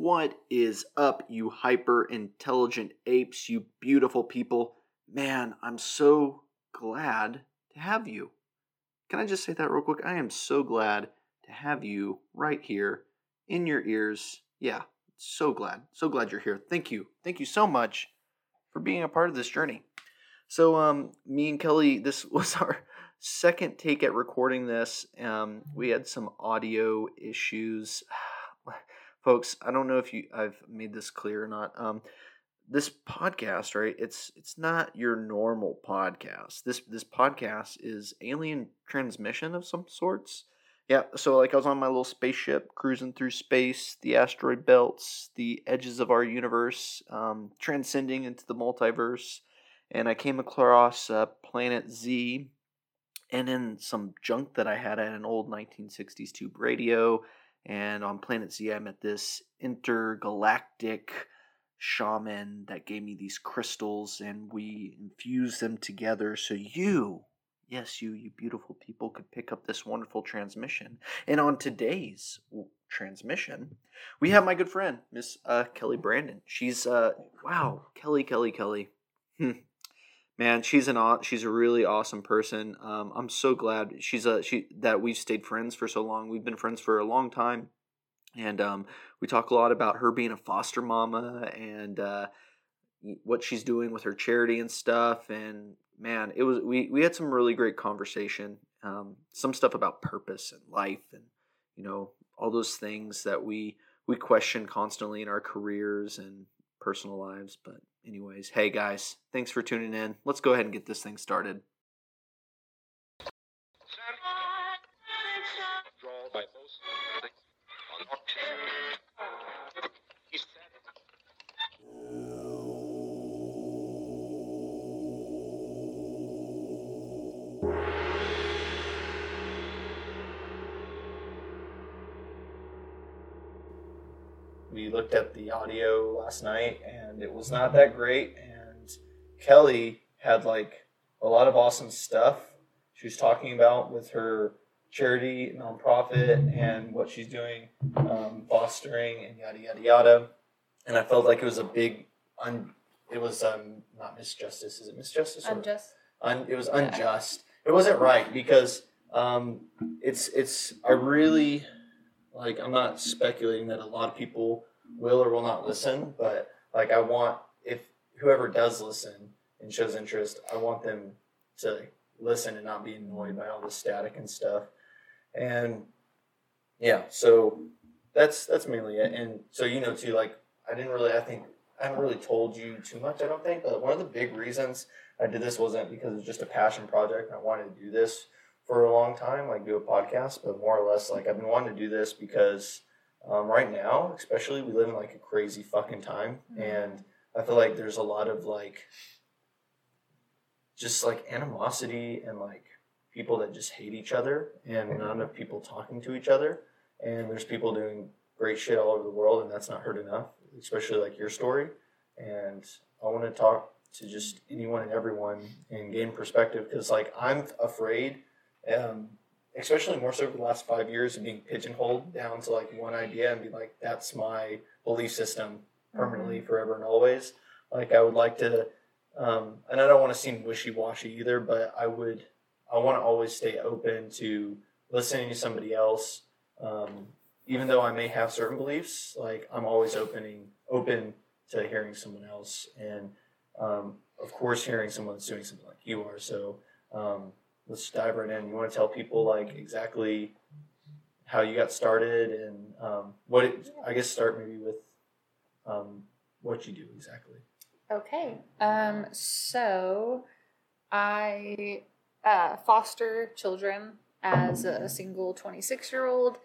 What is up, you hyper intelligent apes, you beautiful people? Man, I'm so glad to have you. Can I just say that real quick? I am so glad to have you right here in your ears. Yeah, so glad. So glad you're here. Thank you. Thank you so much for being a part of this journey. So, um, me and Kelly, this was our second take at recording this. Um, we had some audio issues. Folks, I don't know if you I've made this clear or not. Um, this podcast, right? It's it's not your normal podcast. This this podcast is alien transmission of some sorts. Yeah, so like I was on my little spaceship cruising through space, the asteroid belts, the edges of our universe, um, transcending into the multiverse, and I came across uh, Planet Z, and in some junk that I had at an old 1960s tube radio, and on Planet Z I met this intergalactic shaman that gave me these crystals and we infused them together. So you yes you you beautiful people could pick up this wonderful transmission. And on today's transmission we have my good friend miss uh, kelly brandon. She's uh wow kelly kelly kelly. Hmm. Man she's an she's a really awesome person um, i'm so glad she's a she that we've stayed friends for so long we've been friends for a long time and um, we talk a lot about her being a foster mama and uh, what she's doing with her charity and stuff. And man, it was we we had some really great conversation. Um, some stuff about purpose and life, and you know all those things that we we question constantly in our careers and personal lives. But anyways, hey guys, thanks for tuning in. Let's go ahead and get this thing started. We looked at the audio last night and it was not that great and kelly had like a lot of awesome stuff she was talking about with her charity nonprofit and what she's doing um, fostering and yada yada yada and i felt like it was a big un, it was um not misjustice is it misjustice or- Unjust. un, it was unjust. It wasn't right because um, it's it's I really like I'm not speculating that a lot of people will or will not listen, but like I want if whoever does listen and shows interest, I want them to listen and not be annoyed by all the static and stuff. And yeah, so that's that's mainly it. And so you know too, like I didn't really I think I haven't really told you too much, I don't think, but one of the big reasons I did this wasn't because it's just a passion project. I wanted to do this for a long time, like do a podcast, but more or less, like I've been wanting to do this because um, right now, especially, we live in like a crazy fucking time, Mhm. and I feel like there's a lot of like just like animosity and like people that just hate each other, and not enough people talking to each other, and there's people doing great shit all over the world, and that's not heard enough, especially like your story, and I want to talk to just anyone and everyone and gain perspective because like i'm afraid um, especially more so over the last five years of being pigeonholed down to like one idea and be like that's my belief system permanently forever and always like i would like to um, and i don't want to seem wishy-washy either but i would i want to always stay open to listening to somebody else um, even though i may have certain beliefs like i'm always opening open to hearing someone else and um, of course, hearing someone that's doing something like you are. So um, let's dive right in. You want to tell people like exactly how you got started and um, what it, I guess start maybe with um, what you do exactly. Okay. Um, so I uh, foster children as a single 26 year old,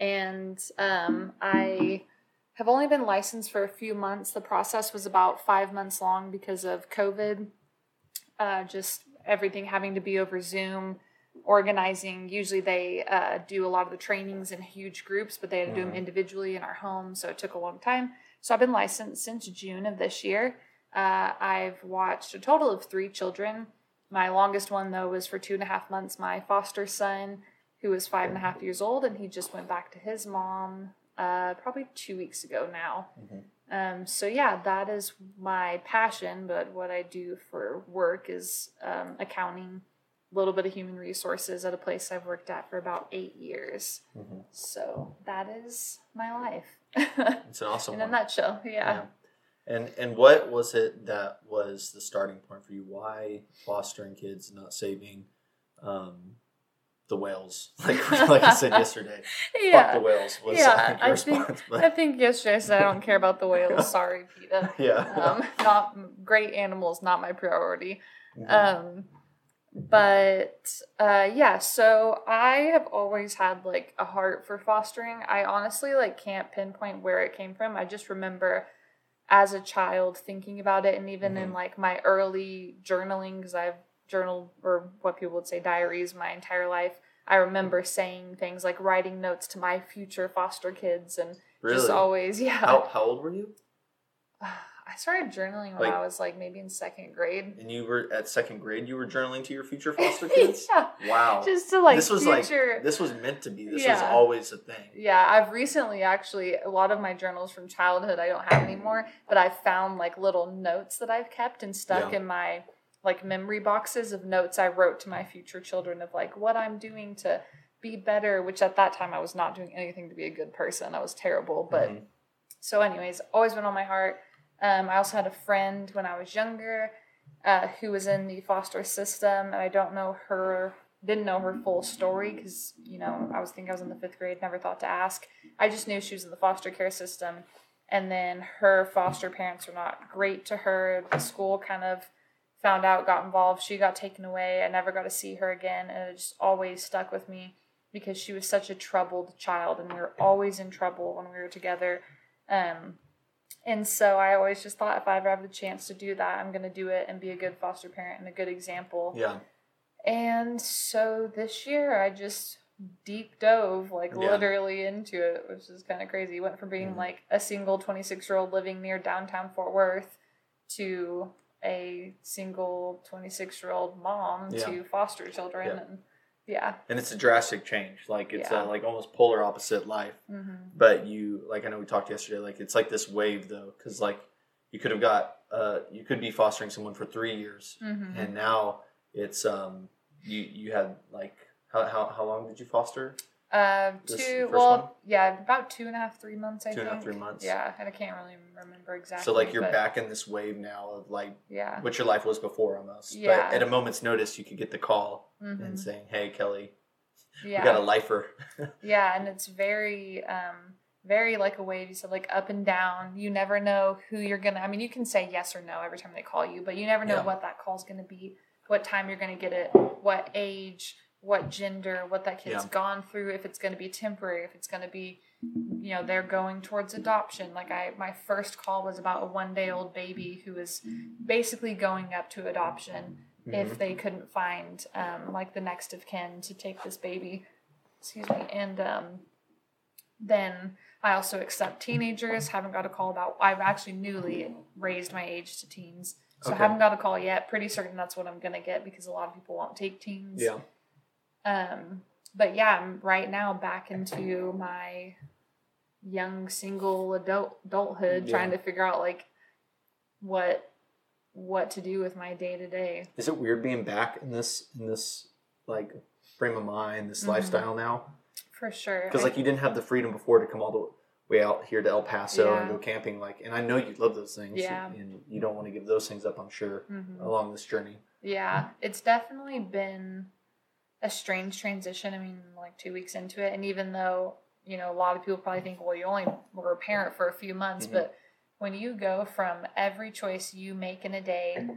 and um, I have only been licensed for a few months. The process was about five months long because of COVID, uh, just everything having to be over Zoom. Organizing, usually they uh, do a lot of the trainings in huge groups, but they had to do them Mhm. individually in our home, so it took a long time. So I've been licensed since June of this year. Uh, I've watched a total of three children. My longest one, though, was for two and a half months. My foster son, who was five and a half years old, and he just went back to his mom uh, probably two weeks ago now. Mhm. Um, so yeah, that is my passion. But what I do for work is um, accounting, a little bit of human resources at a place I've worked at for about eight years. Mhm. So that is my life It's an awesome in a one. nutshell. Yeah. And and what was it that was the starting point for you? Why fostering kids, not saving um, the whales? Like like I said yesterday, fuck the whales was Yeah, I think I think- response. I think yesterday I said I don't care about the whales. Sorry, PETA. yeah, Um, not great animals, not my priority. Mhm. Um, but uh, yeah, so I have always had like a heart for fostering. I honestly like can't pinpoint where it came from. I just remember as a child thinking about it, and even in Mhm. like my early journaling, because I've journaled or what people would say diaries my entire life. I remember saying things like writing notes to my future foster kids, and really. just always yeah. how how old were you? I started journaling when Like- I was like maybe in second grade. And you were at second grade. You were journaling to your future foster kids. yeah, Wow, just to like this was like this was meant to be. This was always a thing. yeah, I've recently actually a lot of my journals from childhood I don't have anymore, but I've found like little notes that I've kept and stuck Yeah. in my like memory boxes of notes I wrote to my future children of like what I'm doing to be better, which at that time I was not doing anything to be a good person. I was terrible, but Mhm. so anyways always been on my heart um, i also had a friend when i was younger uh, who was in the foster system and i don't know her didn't know her full story because you know i was thinking i was in the fifth grade never thought to ask i just knew she was in the foster care system and then her foster parents were not great to her the school kind of found out got involved she got taken away i never got to see her again and it just always stuck with me because she was such a troubled child and we were always in trouble when we were together um, and so I always just thought if I ever have the chance to do that, I'm going to do it and be a good foster parent and a good example. Yeah, And so this year I just deep dove like Yeah. literally into it, which is kind of crazy. Went from being Mhm. like a single 26 year old living near downtown Fort Worth to a single 26 year old mom Yeah. to foster children. Yeah. And yeah. and it's a drastic change. Like it's Yeah. a, like almost polar opposite life. hmm but you like i know we talked yesterday like it's like this wave though because like you could have got uh you could be fostering someone for three years hmm and now it's um you you had like how how, how long did you foster Uh, This two. Well, one? yeah, about two and a half, three months. I Two think. a half, three months. Yeah, and I can't really remember exactly. so like you're but back in this wave now of like Yeah. what your life was before almost Yeah. but at a moment's notice you could get the call hmm and saying hey kelly Yeah. we got a lifer Yeah, and it's very, um, very like a wave. You said like up and down. You never know who you're gonna. I mean, you can say yes or no every time they call you, but you never know Yeah. what that call's gonna be, what time you're gonna get it, what age, what gender, what that kid's Yeah. gone through. If it's gonna be temporary, if it's gonna be, you know, they're going towards adoption. Like I, my first call was about a one day old baby who was basically going up to adoption Mm-hmm. if they couldn't find um, like the next of kin to take this baby excuse me and um, then i also accept teenagers haven't got a call about i've actually newly raised my age to teens so Okay. i haven't got a call yet pretty certain that's what i'm going to get because a lot of people won't take teens yeah um, but yeah i'm right now back into my young single adult adulthood trying to figure out like what what to do with my day to day is it weird being back in this in this like frame of mind this Mhm. lifestyle now for sure because like you didn't have the freedom before to come all the way out here to El Paso and go camping like and I know you love those things Yeah. and you don't want to give those things up I'm sure Mhm. along this journey Yeah, it's definitely been a strange transition. I mean, like two weeks into it, and even though you know a lot of people probably think, well, you only were a parent for a few months, Mhm. but when you go from every choice you make in a day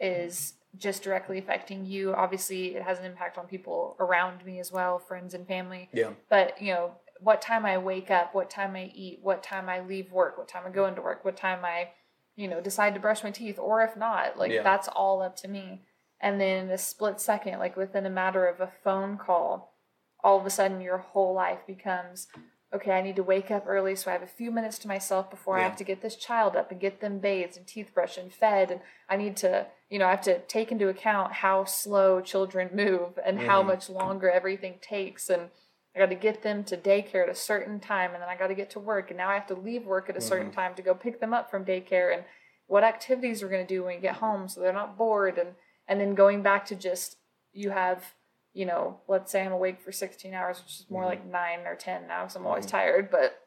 is just directly affecting you, obviously it has an impact on people around me as well, friends and family. yeah But you know, what time I wake up, what time I eat, what time I leave work, what time I go into work, what time I, you know, decide to brush my teeth, or if not, like Yeah. that's all up to me. And then in a split second, like within a matter of a phone call, all of a sudden your whole life becomes okay, I need to wake up early so I have a few minutes to myself before I have to get this child up and get them bathed and teeth brushed and fed. And I need to, you know, I have to take into account how slow children move and how Mhm. much longer everything takes. And I got to get them to daycare at a certain time, and then I got to get to work, and now I have to leave work at a certain Mhm. time to go pick them up from daycare, and what activities we're going to do when we get home so they're not bored, and and then going back to just you have, you know, let's say I'm awake for 16 hours, which is more Mhm. like nine or 10 now because I'm always Mhm. tired, but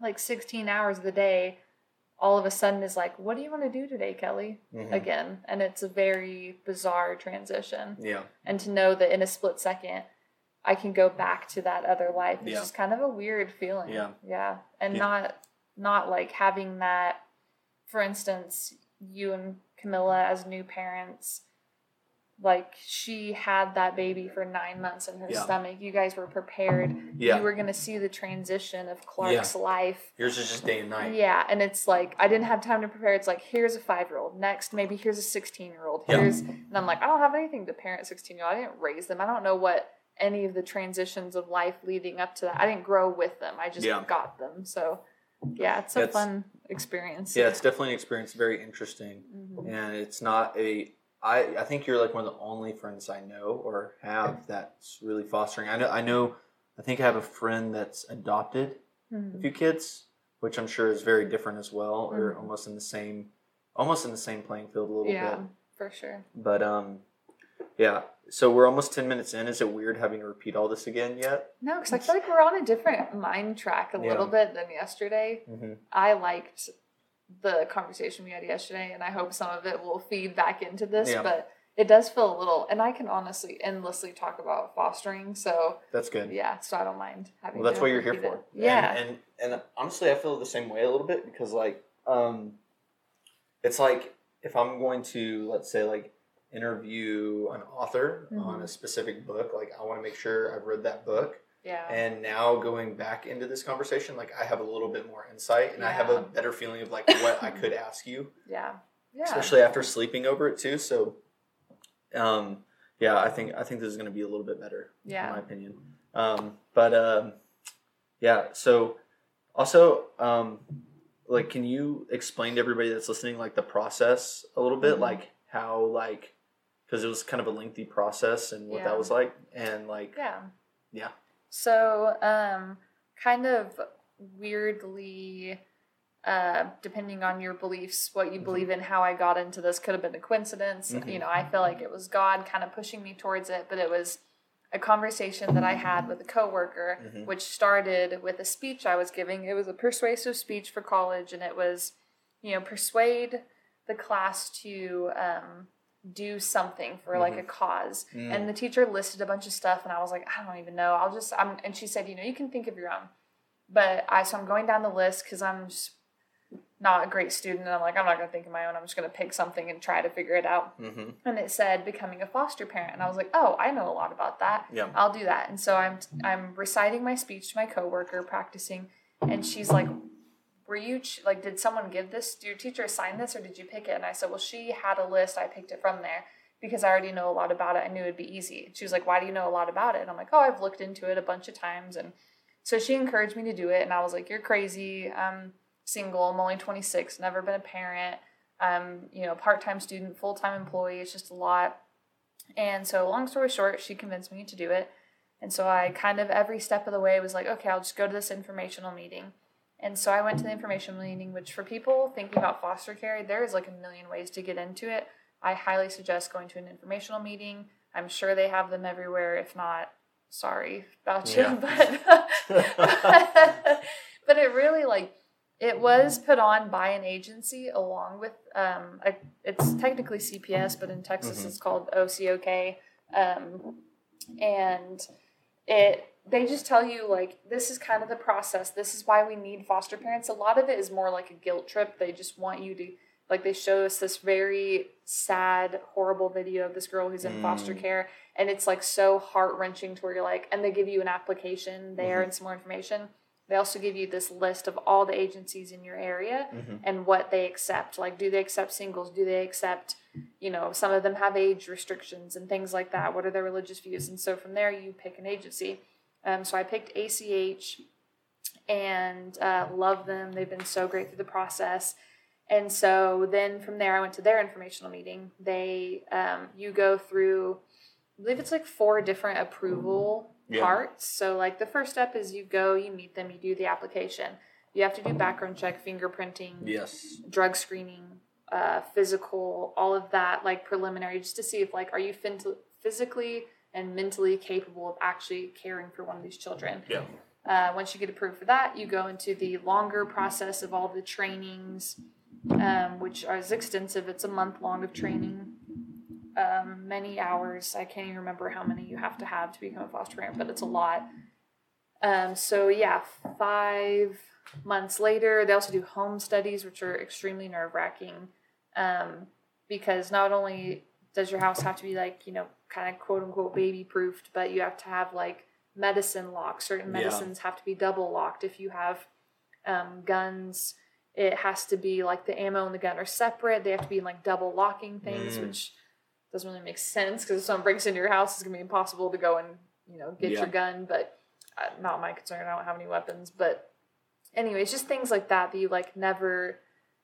like 16 hours of the day, all of a sudden is like, what do you want to do today, Kelly? Mhm. Again, and it's a very bizarre transition Yeah. and to know that in a split second I can go back to that other life is Yeah. just kind of a weird feeling. Yeah. Yeah. And Yeah. not not like having that for instance, you and Camilla as new parents like she had that baby for nine months in her Yeah. stomach. You guys were prepared. Yeah. You were gonna see the transition of Clark's life. Yours is just day and night. Yeah, and it's like I didn't have time to prepare. It's like here's a five year old. Next, maybe here's a sixteen year old. Yeah. Here's and I'm like I don't have anything to parent sixteen year old. I didn't raise them. I don't know what any of the transitions of life leading up to that. I didn't grow with them. I just Yeah. got them. So yeah, it's a That's- fun experience. Yeah, it's definitely an experience. Very interesting, Mhm. and it's not a. I I think you're like one of the only friends I know or have that's really fostering. I know. I know. I think I have a friend that's adopted a Mhm. few kids, which I'm sure is very different as well, or Mhm. almost in the same, almost in the same playing field a little Yeah, bit. Yeah, for sure. But um, yeah. So we're almost ten minutes in. Is it weird having to repeat all this again yet? No, because I feel like we're on a different mind track a Yeah. little bit than yesterday. Mm-hmm. I liked the conversation we had yesterday, and I hope some of it will feed back into this. Yeah. But it does feel a little, and I can honestly endlessly talk about fostering. So That's good. yeah, so I don't mind having. Well, that's to what you're here repeat for. it. Yeah, And, and and honestly, I feel the same way a little bit because like um, it's like if I'm going to let's say like interview an author on Mhm. a specific book, like I want to make sure I've read that book. Yeah, And now going back into this conversation, like I have a little bit more insight and I have a better feeling of like what I could ask you, yeah, yeah. especially after sleeping over it too. So, um, yeah, I think I think this is going to be a little bit better Yeah. in my opinion. Um, but um, yeah, so also, um, like, can you explain to everybody that's listening, like, the process a little bit, Mhm. like how, like, because it was kind of a lengthy process and what Yeah. that was like, and like, Yeah. Yeah. So, um, kind of weirdly, uh, depending on your beliefs, what you Mhm. believe in, how I got into this could have been a coincidence. Mhm. You know, I feel like it was God kind of pushing me towards it, but it was a conversation that I had with a coworker, Mhm. which started with a speech I was giving. It was a persuasive speech for college, and it was, you know, persuade the class to um, do something for like a cause. Mm. And the teacher listed a bunch of stuff, and I was like, I don't even know. I'll just, I'm, and she said, you know, you can think of your own. But I, so I'm going down the list because I'm just not a great student. And I'm like, I'm not going to think of my own. I'm just going to pick something and try to figure it out. mm-hmm. And it said becoming a foster parent. And I was like, oh, I know a lot about that. yeah, I'll do that. And so I'm I'm reciting my speech to my coworker, practicing, and she's like, "Were you ch- like, did someone give this? Your teacher assign this, or did you pick it?" And I said, "Well, she had a list. I picked it from there because I already know a lot about it. I knew it'd be easy." She was like, "Why do you know a lot about it?" And I'm like, "Oh, I've looked into it a bunch of times." And so she encouraged me to do it, and I was like, "You're crazy. I'm single. I'm only 26. Never been a parent." I'm, you know, part-time student, full-time employee. It's just a lot. And so, long story short, she convinced me to do it. And so I kind of every step of the way was like, okay, I'll just go to this informational meeting. And so I went to the information meeting, which for people thinking about foster care, there is like a million ways to get into it. I highly suggest going to an informational meeting. I'm sure they have them everywhere. If not, sorry about you. Yeah. But but it really like it was put on by an agency along with um a, it's technically CPS, but in Texas Mhm. it's called OCOK. Um, and it they just tell you like this is kind of the process this is why we need foster parents a lot of it is more like a guilt trip they just want you to like they show us this very sad horrible video of this girl who's in foster Mm. care and it's like so heart-wrenching to where you're like and they give you an application there Mhm. and some more information they also give you this list of all the agencies in your area mm-hmm. and what they accept. Like, do they accept singles? Do they accept, you know, some of them have age restrictions and things like that? What are their religious views? And so from there, you pick an agency. Um, so I picked ACH and uh, love them. They've been so great through the process. And so then from there, I went to their informational meeting. They, um, you go through, I believe it's like four different approval Yeah. parts. So, like, the first step is you go, you meet them, you do the application. You have to do background check, fingerprinting, Yes. drug screening, uh, physical, all of that, like preliminary, just to see if, like, are you fin- physically and mentally capable of actually caring for one of these children. Yeah. Uh, once you get approved for that, you go into the longer process of all the trainings, um, which is extensive. It's a month long of training, um, many hours. I can't even remember how many you have to have to become a foster parent, but it's a lot. Um, so yeah, five months later, they also do home studies, which are extremely nerve wracking, um, because not only does your house have to be like you know kind of quote unquote baby proofed, but you have to have like medicine locks. Certain Yeah. medicines have to be double locked. If you have um, guns, it has to be like the ammo and the gun are separate. They have to be in like double locking things, Mm. which doesn't really make sense because if someone breaks into your house, it's gonna be impossible to go and you know get Yeah. your gun. But uh, not my concern. I don't have any weapons. But anyways, just things like that that you like never.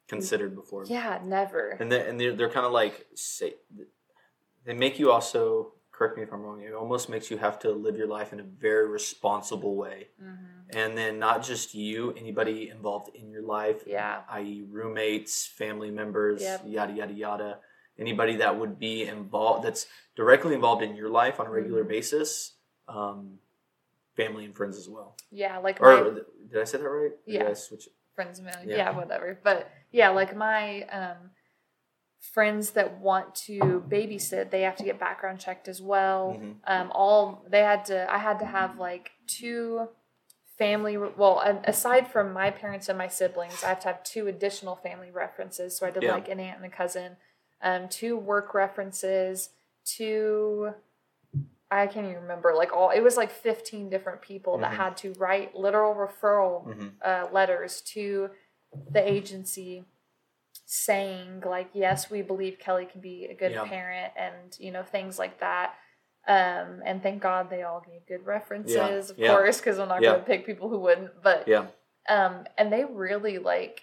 Considered before. Yeah, never. And they and they're, they're kind of like say they make you also correct me if I'm wrong. It almost makes you have to live your life in a very responsible way, hmm and then not just you, anybody involved in your life, Yeah. i.e., roommates, family members, Yep. yada yada yada. Anybody that would be involved, that's directly involved in your life on a regular Mhm. basis, um, family and friends as well. Yeah, like Or my did I say that right? Or Yeah. Friends and family. Yeah. Yeah. whatever. But yeah, like my um, friends that want to babysit, they have to get background checked as well. Mhm. Um, all they had to, I had to have like two family. Well, aside from my parents and my siblings, I have to have two additional family references. So I did Yeah. like an aunt and a cousin, um, two work references, two. I can't even remember. Like all, it was like fifteen different people that Mhm. had to write literal referral Mhm. uh, letters to the agency saying like yes we believe kelly can be a good Yeah. parent and you know things like that um, and thank god they all gave good references of Yeah. course because i'm not Yeah. going to pick people who wouldn't but Yeah. um, and they really like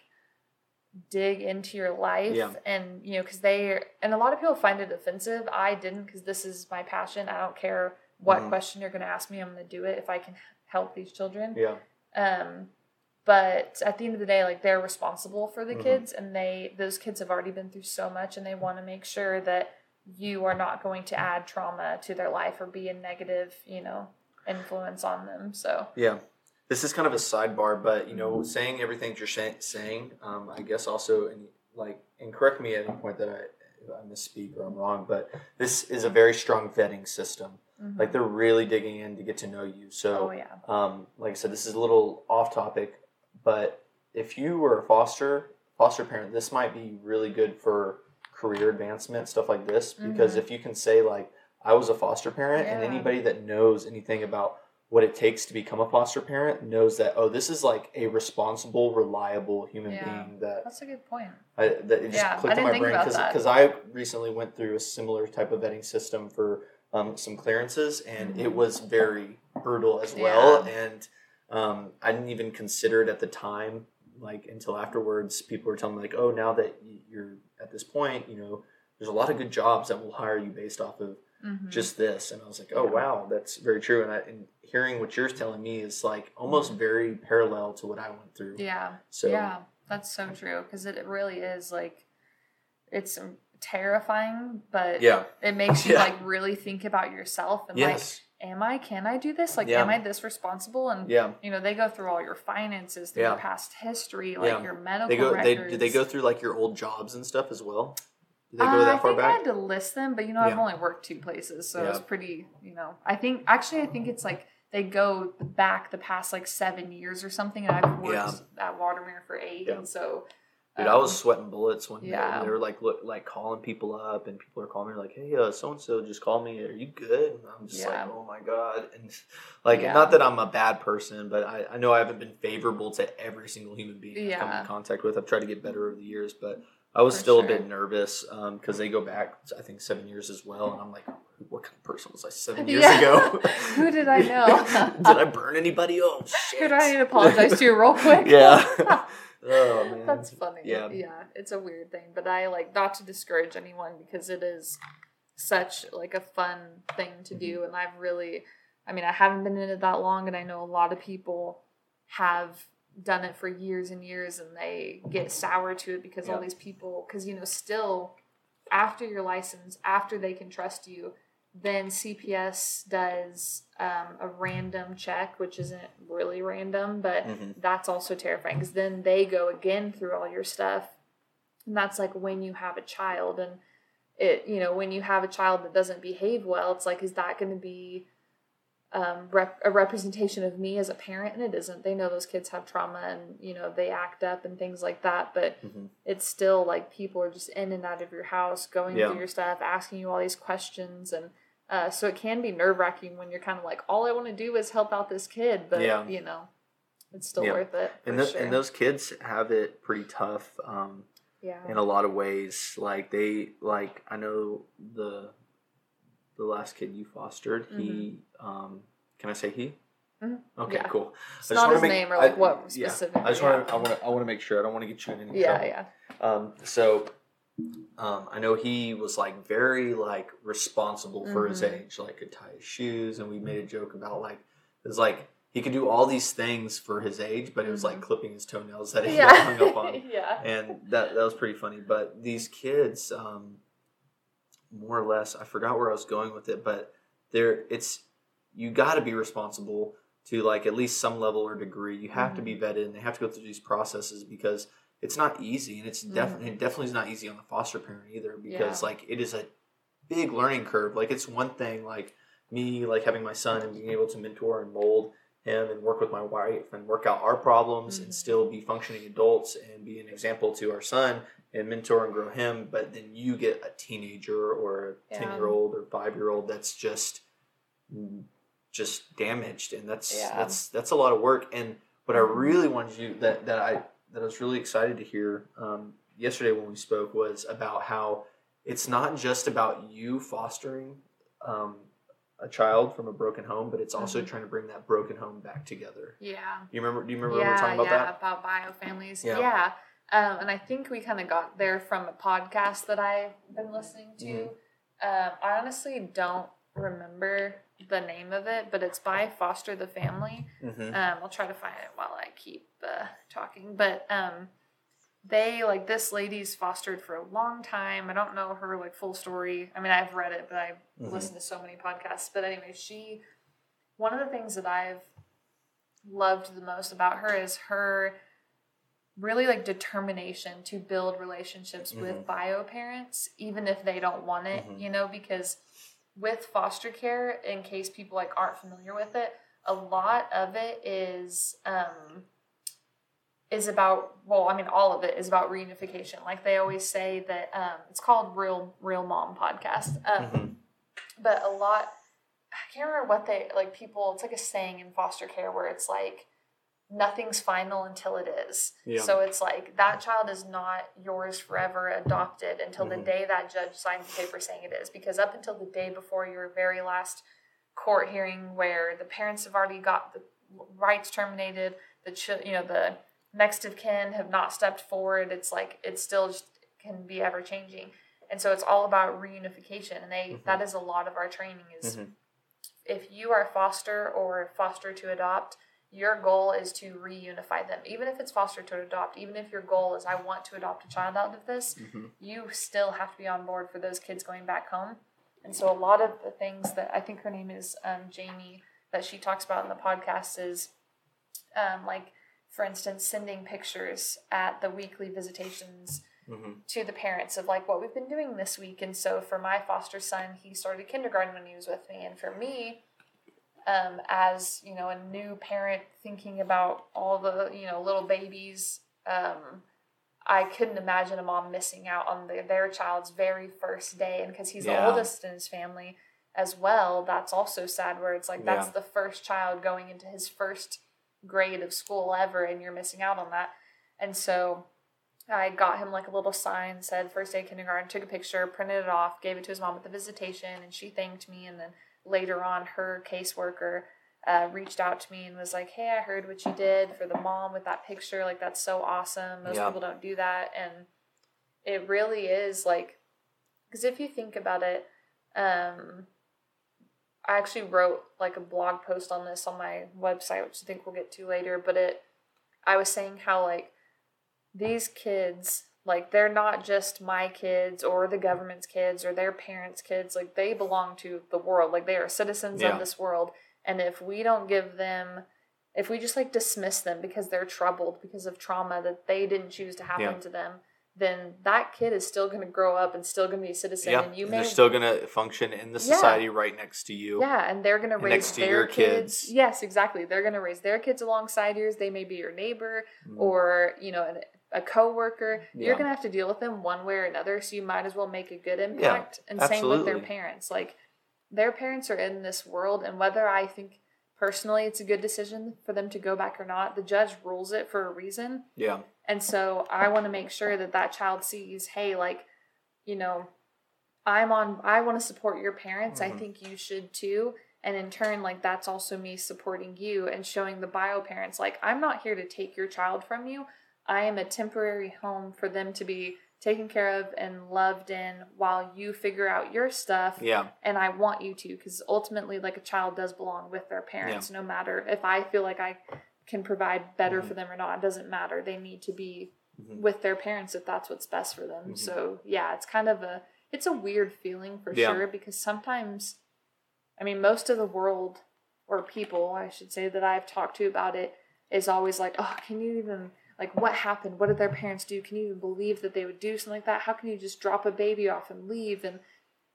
dig into your life Yeah. and you know because they and a lot of people find it offensive i didn't because this is my passion i don't care what Mhm. question you're going to ask me i'm going to do it if i can help these children Yeah. um, but at the end of the day, like they're responsible for the Mhm. kids, and they those kids have already been through so much, and they want to make sure that you are not going to add trauma to their life or be a negative, you know, influence on them. So Yeah. This is kind of a sidebar, but you know, saying everything you're say- saying, um, I guess also, and like, and correct me at any point that I, I misspeak or I'm wrong, but this is a very strong vetting system. mhm. Like they're really digging in to get to know you. So, oh yeah, um, like I said, this is a little off topic, but if you were a foster foster parent, this might be really good for career advancement, stuff like this. Because Mhm. if you can say like, I was a foster parent, and anybody that knows anything about what it takes to become a foster parent knows that oh, this is like a responsible, reliable human Yeah. being that that's a good point. I, that it just Yeah, clicked in my brain because I recently went through a similar type of vetting system for um, some clearances, and it Mhm. was very brutal as well. And um, I didn't even consider it at the time, like until afterwards. People were telling me like, "Oh, now that you're at this point, you know, there's a lot of good jobs that will hire you based off of Mhm. just this." And I was like, "Oh, wow, that's very true." And, I, and hearing what you're telling me is like almost very parallel to what I went through. yeah, So yeah, that's so true because it, really is like it's terrifying, but yeah, it makes you Yeah. like really think about yourself and yes, like, am I? Can I do this? Like, Yeah. am I this responsible? And yeah. you know they go through all your finances through Yeah. your past history like your medical They go. They records do they go through like your old jobs and stuff as well? Do they go Uh, that I far think I had to list them, but you know, I've only worked two places, so it's pretty. You know, I think actually, I think it's like they go back the past like seven years or something, and I've worked Yeah. at Watermere for eight, and so. Dude, I um, was sweating bullets when yeah. they, they were like look like calling people up, and people are calling me like, "Hey, so and so just called me. Are you good?" And I'm just Yeah. like, "Oh my god!" And like, Yeah. not that I'm a bad person, but I, I know I haven't been favorable to every single human being I've come in contact with. I've tried to get better over the years, but I was For still sure. a bit nervous because they go back, I think, seven years as well, and I'm like, "What kind of person was I seven years Yeah. ago? Who did I know? did I burn anybody? Oh shit! Could I apologize to you real quick? yeah. Oh man. That's funny. Yeah. Yeah, it's a weird thing, but I like not to discourage anyone because it is such like a fun thing to Mm-hmm. do and I've really I mean, I haven't been in it that long, and I know a lot of people have done it for years and years, and they get sour to it because all these people, because you know, still after your license, after they can trust you, then CPS does um, a random check, which isn't really random, but Mhm. that's also terrifying because then they go again through all your stuff, and that's like when you have a child and it you know when you have a child that doesn't behave well it's like is that going to be um, rep- a representation of me as a parent and it isn't they know those kids have trauma and you know they act up and things like that but Mhm. it's still like people are just in and out of your house going Yeah. through your stuff asking you all these questions and uh, so it can be nerve-wracking when you're kind of like all i want to do is help out this kid but Yeah. you know it's still Yeah. worth it And, those sure. and those kids have it pretty tough um, yeah in a lot of ways. Like they like I know the the last kid you fostered. He um, can I say he? Mhm. Okay, Yeah. cool. it's I just not his make- name or I- like what yeah, I just want to. I want to. I want to make sure. I don't want to get you in any yeah trouble. yeah Um, so, um, I know he was like very like responsible for his Mhm. age, like could tie his shoes, and we made a joke about like it was like he could do all these things for his age, but it was like Mhm. clipping his toenails that he yeah got hung up on, yeah and that that was pretty funny. But these kids, um, more or less, I forgot where I was going with it, but there, it's you got to be responsible to like at least some level or degree. You have to be Mm-hmm. vetted, and they have to go through these processes because it's not easy, and it's definitely Mhm. definitely is not easy on the foster parent either because Yeah. like it is a big learning curve. Like it's one thing like me like having my son and being able to mentor and mold him and work with my wife and work out our problems and Mhm. still be functioning adults and be an example to our son and mentor and grow him but then you get a teenager or a Yeah. 10 year old or 5 year old that's just just damaged and that's Yeah. that's that's a lot of work and what I Mhm. really wanted you that that I that I was really excited to hear um, yesterday when we spoke was about how it's not just about you fostering um, a child from a broken home, but it's also Mhm. trying to bring that broken home back together. yeah You remember? Do you remember yeah, we were talking about yeah, that? about bio families. Yeah. Yeah. Um, and I think we kind of got there from a podcast that I've been listening to. Mhm. Um, I honestly don't remember the name of it, but it's by Foster the Family. Mm-hmm. Um, I'll try to find it while I keep uh, talking. But um, they like this lady's fostered for a long time. I don't know her like full story. I mean, I've read it, but I've Mhm. listened to so many podcasts. But anyway, she one of the things that I've loved the most about her is her really like determination to build relationships with bio parents even if they don't want it Mhm. you know because with foster care in case people like aren't familiar with it a lot of it is um is about well i mean all of it is about reunification like they always say that um it's called real real mom podcast um Mhm. but a lot i can't remember what they like people it's like a saying in foster care where it's like nothing's final until it is Yeah. so it's like that child is not yours forever adopted until Mhm. the day that judge signs the paper saying it is because up until the day before your very last court hearing where the parents have already got the rights terminated the ch- you know the next of kin have not stepped forward it's like it still just can be ever changing and so it's all about reunification and they Mhm. that is a lot of our training is Mhm. if you are foster or foster to adopt your goal is to reunify them even if it's foster to adopt even if your goal is i want to adopt a child out of this Mhm. you still have to be on board for those kids going back home and so a lot of the things that i think her name is um, jamie that she talks about in the podcast is um, like for instance sending pictures at the weekly visitations Mhm. to the parents of like what we've been doing this week. And so for my foster son, he started kindergarten when he was with me. And for me, um, as you know, a new parent thinking about all the you know little babies, um, I couldn't imagine a mom missing out on the, their child's very first day. And because he's the oldest in his family as well, that's also sad. Where it's like that's Yeah. the first child going into his first grade of school ever, and you're missing out on that. And so I got him like a little sign said first day of kindergarten, took a picture, printed it off, gave it to his mom at the visitation, and she thanked me. And then later on, her caseworker uh, reached out to me and was like, Hey, I heard what you did for the mom with that picture. Like, that's so awesome. Most Yeah. people don't do that. And it really is like, because if you think about it, um, I actually wrote like a blog post on this on my website, which I think we'll get to later. But it, I was saying how like these kids, like they're not just my kids or the government's kids or their parents' kids. Like they belong to the world. Like they are citizens Yeah. of this world. And if we don't give them, if we just like dismiss them because they're troubled because of trauma that they didn't choose to happen Yeah. to them, then that kid is still going to grow up and still going to be a citizen. yeah, and you and may they're still gonna function in the Yeah. society right next to you. yeah, and they're gonna raise next to their your kids. kids. Yes, exactly. They're gonna raise their kids alongside yours. They may be your neighbor Mm. or you know an, a coworker. Yeah. You're gonna have to deal with them one way or another. So you might as well make a good impact. Yeah, and same with their parents. Like their parents are in this world, and whether I think personally it's a good decision for them to go back or not, the judge rules it for a reason. yeah, And so I want to make sure that that child sees, hey, like, you know, I'm on, I want to support your parents. I Mhm. think you should too. And in turn, like, that's also me supporting you and showing the bio parents, like, I'm not here to take your child from you. I am a temporary home for them to be taken care of and loved in while you figure out your stuff yeah, and I want you to because ultimately, like a child does belong with their parents. No matter if I feel like I can provide better Mhm. for them or not, it doesn't matter. They need to be Mhm. with their parents if that's what's best for them. Mhm. So yeah, it's kind of a it's a weird feeling for Yeah. sure because sometimes, I mean, most of the world or people, I should say, that I've talked to about it is always like, oh, can you even like what happened? What did their parents do? Can you even believe that they would do something like that? How can you just drop a baby off and leave? And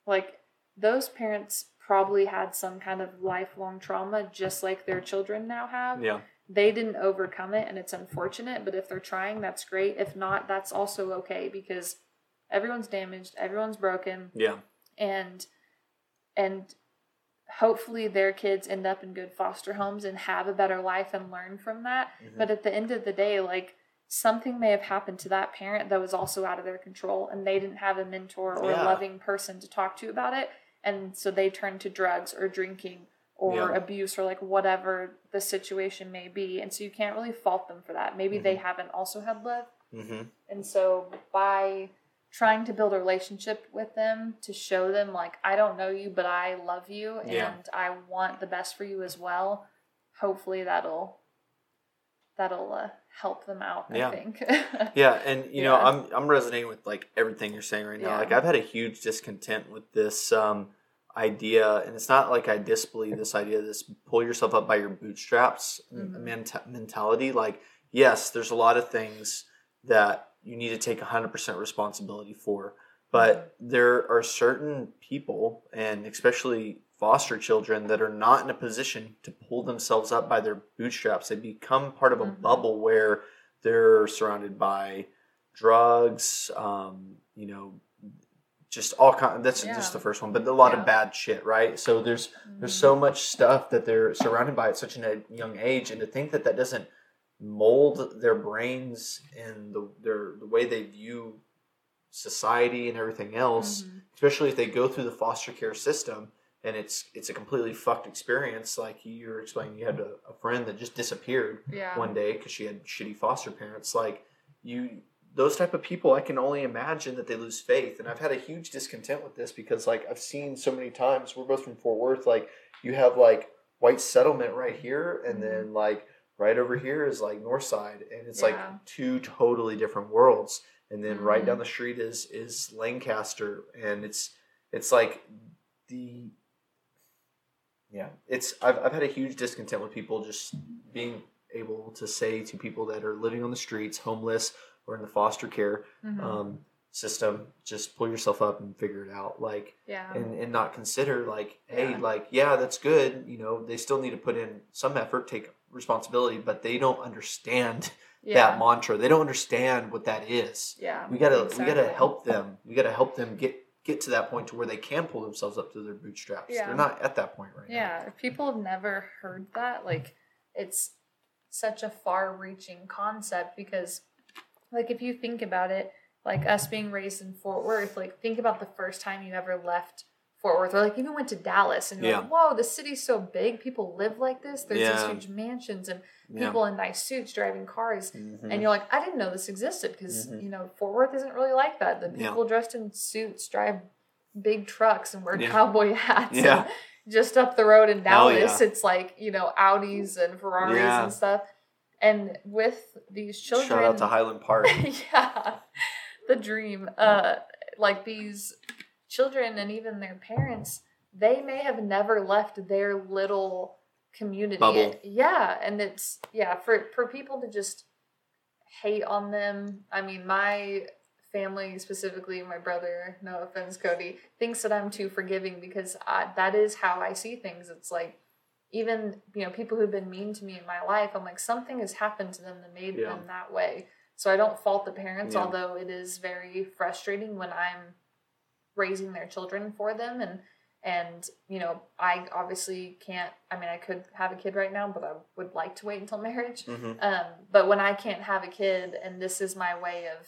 like those parents probably had some kind of lifelong trauma just like their children now have. yeah, They didn't overcome it and it's unfortunate, but if they're trying, that's great. If not, that's also okay because everyone's damaged, everyone's broken, yeah, and and hopefully their kids end up in good foster homes and have a better life and learn from that. Mhm. But at the end of the day, like something may have happened to that parent that was also out of their control and they didn't have a mentor or Yeah. a loving person to talk to about it. And so they turned to drugs or drinking or Yeah. abuse or like whatever the situation may be. And so you can't really fault them for that. Maybe they Mm-hmm. haven't also had love. hmm And so by trying to build a relationship with them to show them like I don't know you but I love you and Yeah. I want the best for you as well, hopefully that'll that'll uh, help them out, Yeah. I think. yeah, and you know, I'm I'm resonating with like everything you're saying right now. Yeah. Like I've had a huge discontent with this um, idea, and it's not like I disbelieve this idea. This pull yourself up by your bootstraps Mhm. menta- mentality. Like, yes, there's a lot of things that you need to take 100% responsibility for, but there are certain people, and especially foster children, that are not in a position to pull themselves up by their bootstraps. They become part of a Mhm. bubble where they're surrounded by drugs, um, you know, just all kind. That's Yeah. just the first one, but a lot Yeah. of bad shit, right? So there's there's Mhm. so much stuff that they're surrounded by at such a young age, and to think that that doesn't mold their brains and the their the way they view society and everything else, Mhm. especially if they go through the foster care system and it's it's a completely fucked experience. Like you were explaining, you had a, a friend that just disappeared Yeah. one day because she had shitty foster parents. Like you, those type of people, I can only imagine that they lose faith. And I've had a huge discontent with this because, like, I've seen so many times. We're both from Fort Worth. Like, you have like white settlement right here, and Mhm. then like right over here is like North Side, and it's Yeah. like two totally different worlds. And then right Mhm. down the street is is Lancaster, and it's it's like the yeah, it's I've I've had a huge discontent with people just being able to say to people that are living on the streets, homeless, or in the foster care Mhm. um, system, just pull yourself up and figure it out. Like yeah. and and not consider like, hey, Yeah. like yeah, that's good. You know, they still need to put in some effort, take responsibility, but they don't understand yeah. that mantra. They don't understand what that is. yeah. We gotta we gotta help them. We gotta help them get get to that point to where they can pull themselves up to their bootstraps. Yeah. They're not at that point right now. Yeah, if people have never heard that, like it's such a far reaching concept because like if you think about it, like us being raised in Fort Worth, like think about the first time you ever left Fort Worth or like even went to Dallas and you're Yeah. like, whoa, the city's so big, people live like this. There's Yeah. these huge mansions and Yeah. people in nice suits driving cars. Mhm. And you're like, I didn't know this existed because Mhm. you know Fort Worth isn't really like that. The Yeah. people dressed in suits drive big trucks and wear Yeah. cowboy hats. Yeah. Just up the road in Dallas, yeah. it's like you know Audis and Ferraris Yeah. and stuff. And with these children, Shout out to Highland Park. yeah, the dream. Uh, like these children and even their parents, they may have never left their little community. Bubble. Yeah, and it's yeah for for people to just hate on them. I mean, my family specifically, my brother, no offense, Cody, thinks that I'm too forgiving because I, that is how I see things. It's like even you know people who've been mean to me in my life i'm like something has happened to them that made Yeah. them that way so i don't fault the parents Yeah. although it is very frustrating when i'm raising their children for them and and you know i obviously can't i mean i could have a kid right now but i would like to wait until marriage hmm um, but when I can't have a kid and this is my way of,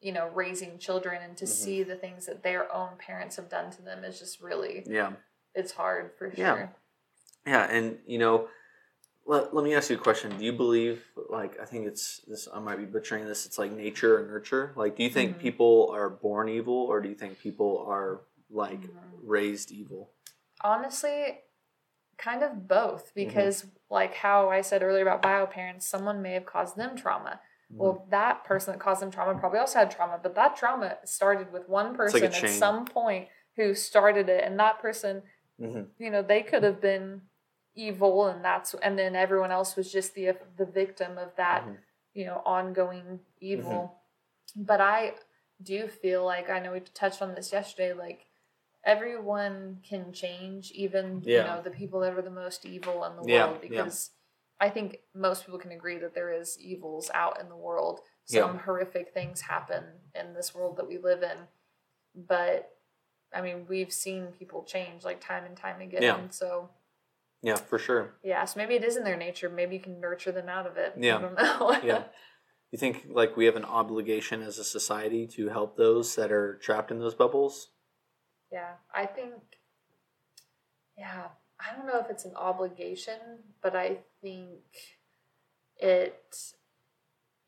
you know, raising children and to Mhm. see the things that their own parents have done to them is just really, Yeah. it's hard for Yeah. sure. Yeah, and you know, let, let me ask you a question. Do you believe, like, I think it's this, I might be butchering this, it's like nature or nurture? Like, do you think Mhm. people are born evil or do you think people are, like, Mhm. raised evil? Honestly, kind of both Mm-hmm. because, like how I said earlier about bio parents, someone may have caused them trauma. Mm-hmm. Well, that person that caused them trauma probably also had trauma, but that trauma started with one It's like person at some point who started it, and that person Mhm. you know they could have been evil and that's and then everyone else was just the the victim of that Mhm. you know ongoing Mm-hmm. evil but i do feel like i know we touched on this yesterday like everyone can change even you know the people that are the most evil in the Yeah, world yeah. because i think most people can agree that there is evils out in the world Yeah. some horrific things happen in this world that we live in but i mean we've seen people change like time and time again Yeah. so Yeah, for sure. yeah so maybe it is in their nature maybe you can nurture them out of it Yeah. i don't know Yeah. You think, like, we have an obligation as a society to help those that are trapped in those bubbles? Yeah, I think, yeah, I don't know if it's an obligation, but I think it,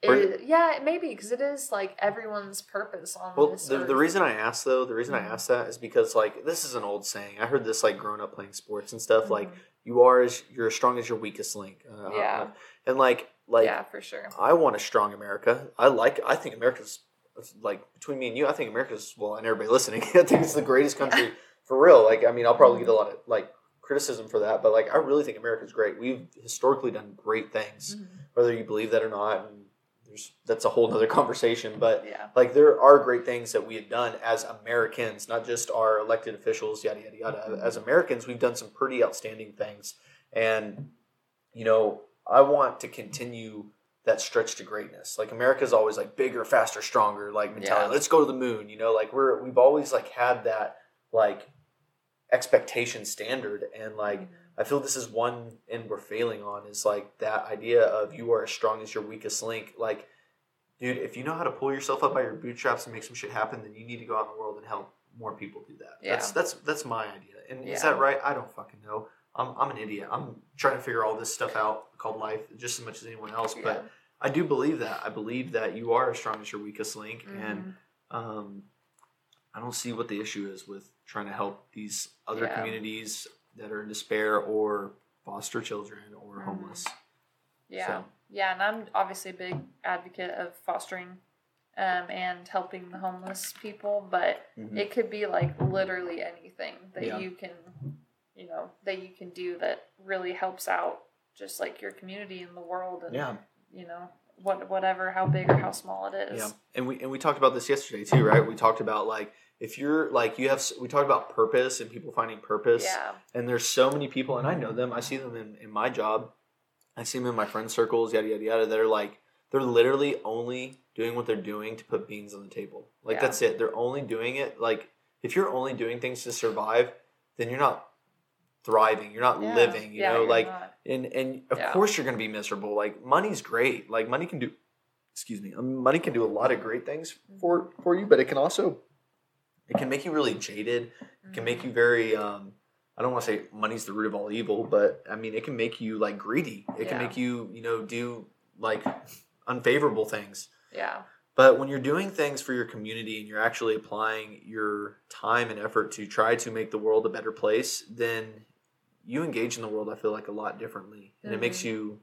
it yeah, maybe because it is like everyone's purpose on Well, this. the, the reason I asked though, the reason Mhm. I asked that is because like this is an old saying. I heard this like growing up playing sports and stuff. Like Mhm. You are as you're as strong as your weakest link. Uh, Yeah. and like like yeah, for sure. I want a strong America. I like. I think America's like between me and you. I think America's well, and everybody listening. I think it's the greatest country for real. Like I mean, I'll probably get a lot of like criticism for that, but like I really think America's great. We've historically done great things, Mhm. whether you believe that or not. And there's that's a whole other conversation, but Yeah, like there are great things that we have done as Americans, not just our elected officials, yada yada yada. Mhm. As Americans, we've done some pretty outstanding things, and you know, I want to continue that stretch to greatness. Like America's always like bigger, faster, stronger, like mentality. Yeah. Let's go to the moon. You know, like we're we've always like had that like expectation standard, and like Mhm. I feel this is one end we're failing on is like that idea of you are as strong as your weakest link. Like, dude, if you know how to pull yourself up by your bootstraps and make some shit happen, then you need to go out in the world and help more people do that. That's Yeah. that's that's that's my idea. And is that right? I don't fucking know. I'm I'm an idiot. I'm trying to figure all this stuff out called life just as much as anyone else. But I do believe that. I believe that you are as strong as your weakest link, and Mhm. um, I don't see what the issue is with trying to help these other Yeah. communities that are in despair or foster children or Mhm. homeless. yeah, So- yeah, and I'm obviously a big advocate of fostering. Um, and helping the homeless people, but Mhm. it could be like literally anything that Yeah. you can you know that you can do that really helps out just like your community and the world and Yeah, you know what whatever how big or how small it is yeah, and we and we talked about this yesterday too, right? We talked about like if you're like you have we talked about purpose and people finding purpose. yeah and there's so many people and i know them i see them in, in my job i see them in my friend circles yada yada yada they're like they're literally only doing what they're doing to put beans on the table like Yeah. that's it they're only doing it like if you're only doing things to survive then you're not thriving you're not Yeah. living you know like not. and and of course you're going to be miserable like money's great like money can do excuse me um, money can do a lot of great things for for you but it can also it can make you really jaded it can make you very um i don't want to say money's the root of all evil but i mean it can make you like greedy it can Yeah. make you you know do like unfavorable things yeah but when you're doing things for your community and you're actually applying your time and effort to try to make the world a better place then you engage in the world. I feel like a lot differently, and it makes Mhm. you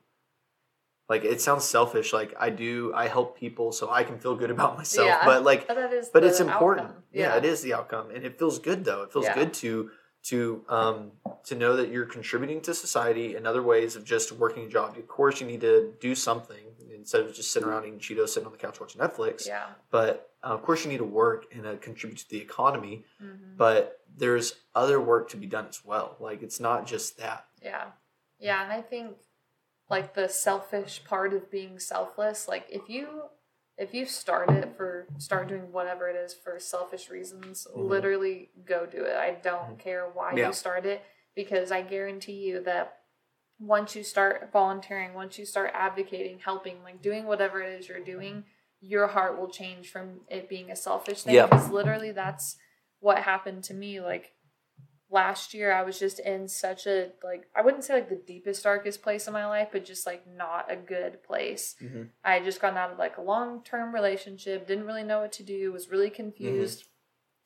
like it sounds selfish. Like I do, I help people so I can feel good about myself. Yeah. But like, But that is but it's important. outcome. Yeah. it is the outcome, and it feels good though. It feels Yeah. good to to um to know that you're contributing to society in other ways of just working a job. Of course, you need to do something instead of just sitting around eating Cheetos, sitting on the couch watching Netflix. Yeah. But uh, of course, you need to work and uh, contribute to the economy. Mhm. But there's other work to be done as well. Like it's not just that. Yeah. Yeah, and I think like the selfish part of being selfless, like if you if you start it for start doing whatever it is for selfish reasons, Mhm. literally go do it. I don't Mhm. care why Yeah. you start it because I guarantee you that once you start volunteering, once you start advocating, helping, like doing whatever it is you're doing, your heart will change from it being a selfish thing. Yeah. Because literally that's what happened to me. Like last year I was just in such a like I wouldn't say like the deepest darkest place in my life, but just like not a good place. Mm-hmm. I had just gotten out of like a long term relationship, didn't really know what to do, was really confused,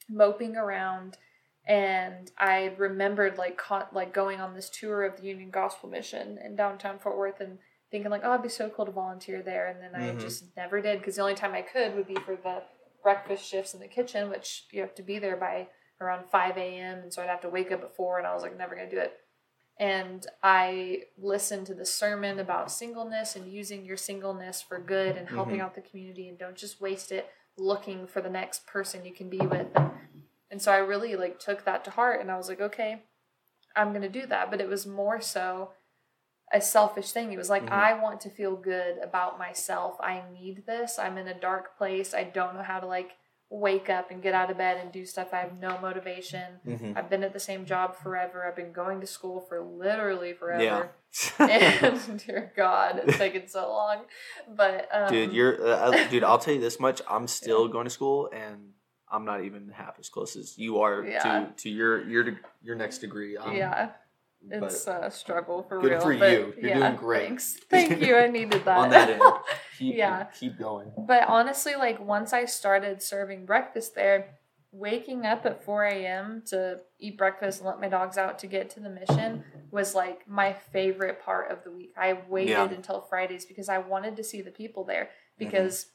moping around, and I remembered like con- like going on this tour of the Union Gospel Mission in downtown Fort Worth and thinking like, oh, it'd be so cool to volunteer there, and then I Mhm. just never did because the only time I could would be for the breakfast shifts in the kitchen, which you have to be there by around 5 a.m. And so I'd have to wake up at 4 and I was like, never going to do it. And I listened to the sermon about singleness and using your singleness for good and helping Mhm. out the community and don't just waste it looking for the next person you can be with. And, so I really like took that to heart and I was like, okay, I'm going to do that. But it was more so a selfish thing. It was like, Mhm. I want to feel good about myself. I need this. I'm in a dark place. I don't know how to like wake up and get out of bed and do stuff. I have no motivation. Mm-hmm. I've been at the same job forever. I've been going to school for literally forever. Yeah. and dear God, it's taken so long. But um, dude, you're uh, uh, dude. I'll tell you this much: I'm still going to school, and I'm not even half as close as you are Yeah. to to your your your next degree. Um, yeah, it's a struggle for good real. Good for you. You're yeah, doing great. Thanks. Thank you. I needed that. on that end, keep Yeah. keep going. But honestly, like once I started serving breakfast there, waking up at 4 a.m. to eat breakfast and let my dogs out to get to the mission was like my favorite part of the week. I waited Yeah. until Fridays because I wanted to see the people there. Because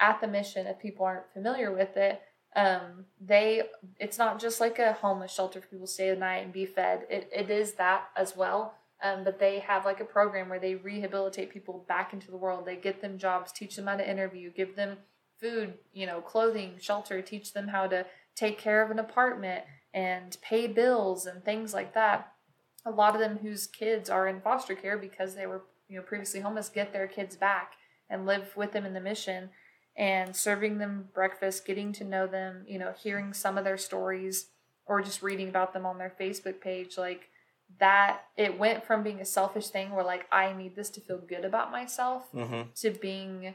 at the mission, if people aren't familiar with it, um, they it's not just like a homeless shelter for people to stay the night and be fed. It it is that as well. Um, but they have like a program where they rehabilitate people back into the world. They get them jobs, teach them how to interview, give them food, you know, clothing, shelter, teach them how to take care of an apartment and pay bills and things like that. A lot of them whose kids are in foster care because they were, you know, previously homeless get their kids back and live with them in the mission and serving them breakfast, getting to know them, you know, hearing some of their stories or just reading about them on their Facebook page like that it went from being a selfish thing where like I need this to feel good about myself Mm-hmm. to being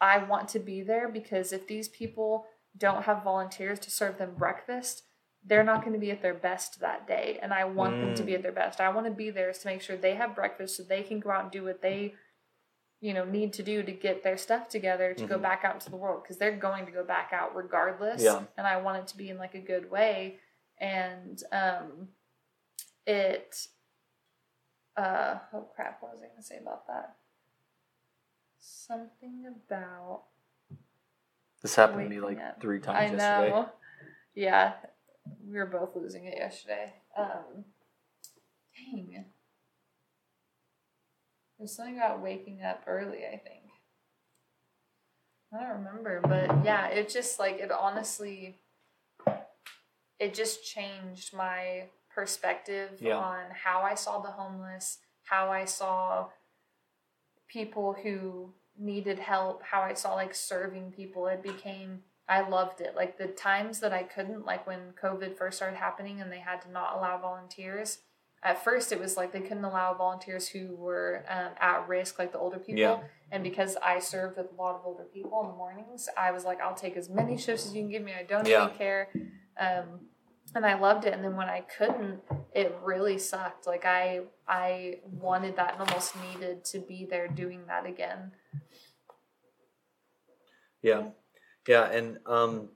I want to be there because if these people don't have volunteers to serve them breakfast, they're not going to be at their best that day. And I want them to be Mm. at their best. I want to be there to make sure they have breakfast so they can go out and do what they, you know, need to do to get their stuff together to go Mhm. back out into the world because they're going to go back out regardless. Yeah. And I want it to be in like a good way. And um, it, uh, oh crap, what was I to say about that? Something about This happened to me like up. three I times yesterday. know. Yeah, we were both losing it yesterday. Um, dang. There's something about waking up early. I think. I don't remember, but yeah, it just like it honestly. It just changed my perspective Yeah. on how I saw the homeless, how I saw people who needed help, how I saw like serving people. It became I loved it. Like the times that I couldn't, like when COVID first started happening and they had to not allow volunteers. At first, it was like they couldn't allow volunteers who were um, at risk, like the older people. Yeah. And because I served with a lot of older people in the mornings, I was like, I'll take as many shifts as you can give me. I don't Yeah. even care. Um, and I loved it. And then when I couldn't, it really sucked. Like I, I wanted that and almost needed to be there doing that again. Yeah, yeah, and um,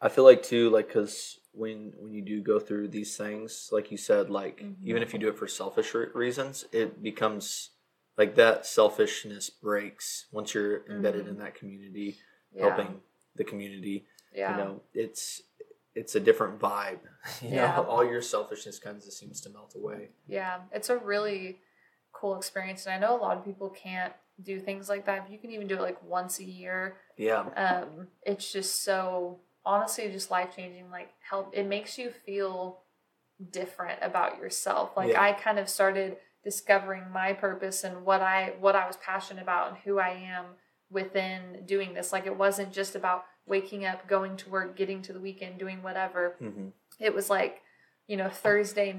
I feel like too, like, cause when when you do go through these things, like you said, like Mhm. even if you do it for selfish re- reasons, it becomes like that selfishness breaks once you're embedded Mhm. in that community, Yeah. helping the community. Yeah. You know, it's it's a different vibe. You Yeah. know, all your selfishness kind of seems to melt away. Yeah, it's a really cool experience, and I know a lot of people can't do things like that. If you can even do it like once a year, Yeah. um, it's just so honestly just life changing. Like help, it makes you feel different about yourself. Like Yeah. I kind of started discovering my purpose and what I what I was passionate about and who I am within doing this. Like it wasn't just about waking up, going to work, getting to the weekend, doing whatever. Hmm it was like you know thursday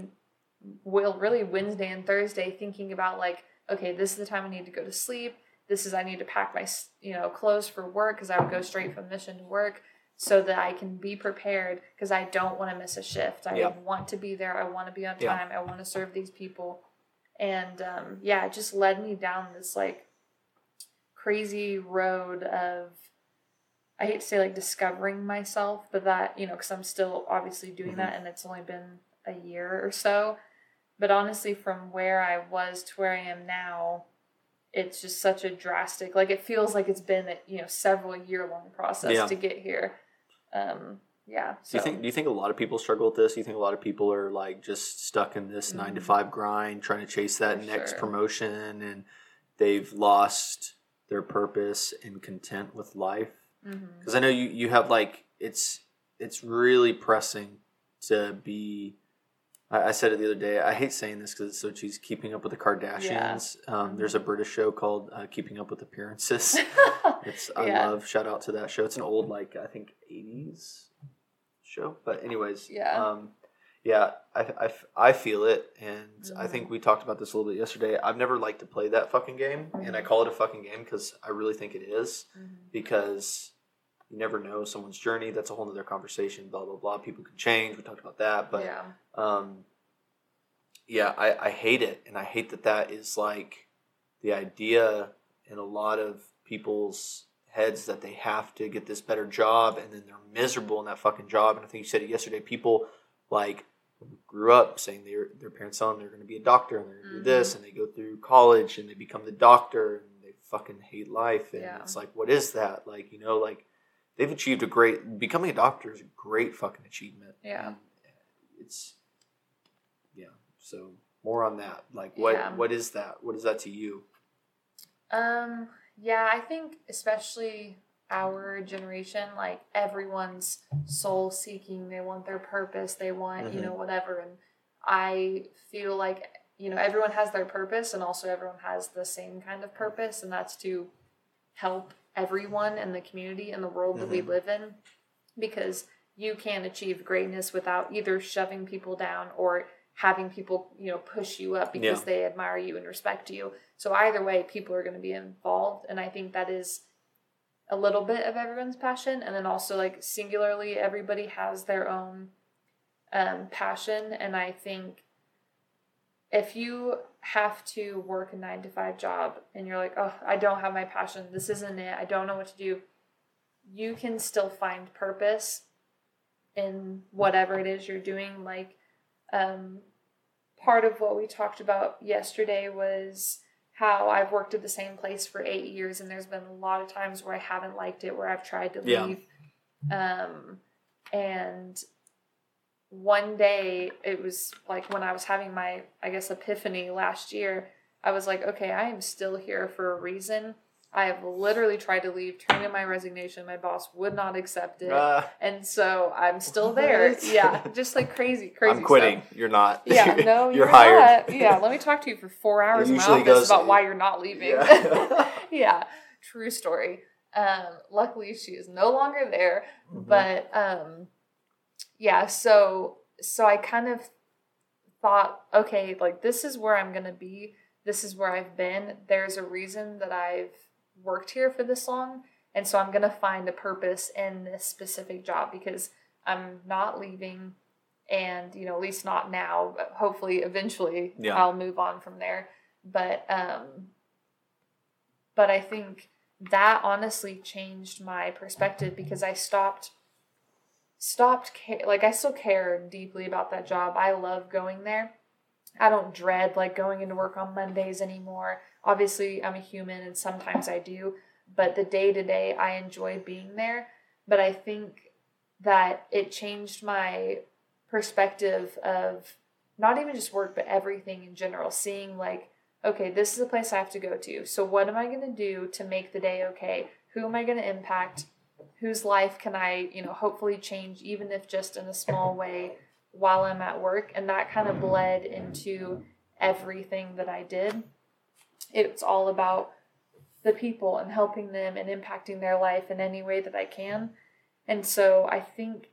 well really wednesday and thursday thinking about like okay this is the time i need to go to sleep. This is i need to pack my you know clothes for work because i would go straight from mission to work so that i can be prepared because i don't want to miss a shift. I Yeah. want to be there. I want to be on Yeah. time. I want to serve these people. And um, yeah it just led me down this like crazy road of I hate to say like discovering myself, but that, you know, because I'm still obviously doing Mhm. that and it's only been a year or so. But honestly, from where I was to where I am now, it's just such a drastic, like it feels like it's been a, you know, several year long process Yeah. to get here. Um, yeah. Do you think do you think a lot of people struggle with this? Do you think a lot of people are like just stuck in this nine to Mhm. five grind, trying to chase that For next sure. promotion, and they've lost their purpose and content with life? Because I know you you have like it's it's really pressing to be. I, I said it the other day. I hate saying this because it's so cheesy. Keeping up with the Kardashians. Um, there's a British show called uh, Keeping Up with Appearances. It's I Yeah. love shout out to that show. It's an old like I think eighties show, but anyways, Yeah. um, yeah, I, I, I feel it, and I Mhm. think we talked about this a little bit yesterday. I've never liked to play that fucking game, and I Mhm. call it a fucking game because I really think it is Mhm. because you never know someone's journey. That's a whole nother conversation. Blah blah blah. People can change. We talked about that, but yeah. um, yeah, I, I hate it, and I hate that that is like the idea in a lot of people's heads that they have to get this better job, and then they're miserable in that fucking job. And I think you said it yesterday. People like grew up saying their their parents tell them they're going to be a doctor and they're going to do this, and they go through college and they become the doctor, and they fucking hate life. And Yeah. it's like, what is that? Like, you know, like they've achieved a great becoming a doctor is a great fucking achievement. Yeah. And it's yeah. So more on that. Like what Yeah. what is that? What is that to you? Um, yeah, I think especially our generation, like everyone's soul seeking, they want their purpose, they want, you Mhm. know, whatever. And I feel like, you know, everyone has their purpose and also everyone has the same kind of purpose, and that's to help everyone in the community and the world that we Mhm. live in because you can achieve greatness without either shoving people down or having people you know push you up because Yeah. they admire you and respect you so either way people are going to be involved and i think that is a little bit of everyone's passion and then also like singularly everybody has their own um, passion and i think if you have to work a nine to five job and you're like oh i don't have my passion this isn't it i don't know what to do you can still find purpose in whatever it is you're doing like um, part of what we talked about yesterday was how I've worked at the same place for eight years, and there's been a lot of times where I haven't liked it, where I've tried to Yeah. leave. Um, and one day, it was like when I was having my, I guess, epiphany last year, I was like, okay, I am still here for a reason. I have literally tried to leave, turned in my resignation. My boss would not accept it. Uh, and so I'm still there. What? Yeah, just like crazy, crazy. I'm quitting. stuff. You're not. Yeah, no, you're, you're, hired. Not. Yeah, let me talk to you for four hours in my office goes- about why you're not leaving. Yeah. Yeah, true story. Um, luckily, she is no longer there. Mhm. But um, yeah, so so I kind of thought, okay, like this is where I'm gonna be. This is where I've been. There's a reason that I've worked here for this long, and so I'm gonna find a purpose in this specific job because I'm not leaving, and you know, at least not now. But hopefully, eventually, Yeah. I'll move on from there. But um, but I think that honestly changed my perspective because I stopped stopped ca- like I still care deeply about that job. I love going there. I don't dread like going into work on Mondays anymore. Obviously, I'm a human and sometimes I do, but the day to day I enjoy being there. But I think that it changed my perspective of not even just work but everything in general, seeing like okay, this is a place I have to go to. So what am I going to do to make the day okay? Who am I going to impact? Whose life can I, you know, hopefully change even if just in a small way while I'm at work? And that kind of bled into everything that I did. It's all about the people and helping them and impacting their life in any way that I can. And so I think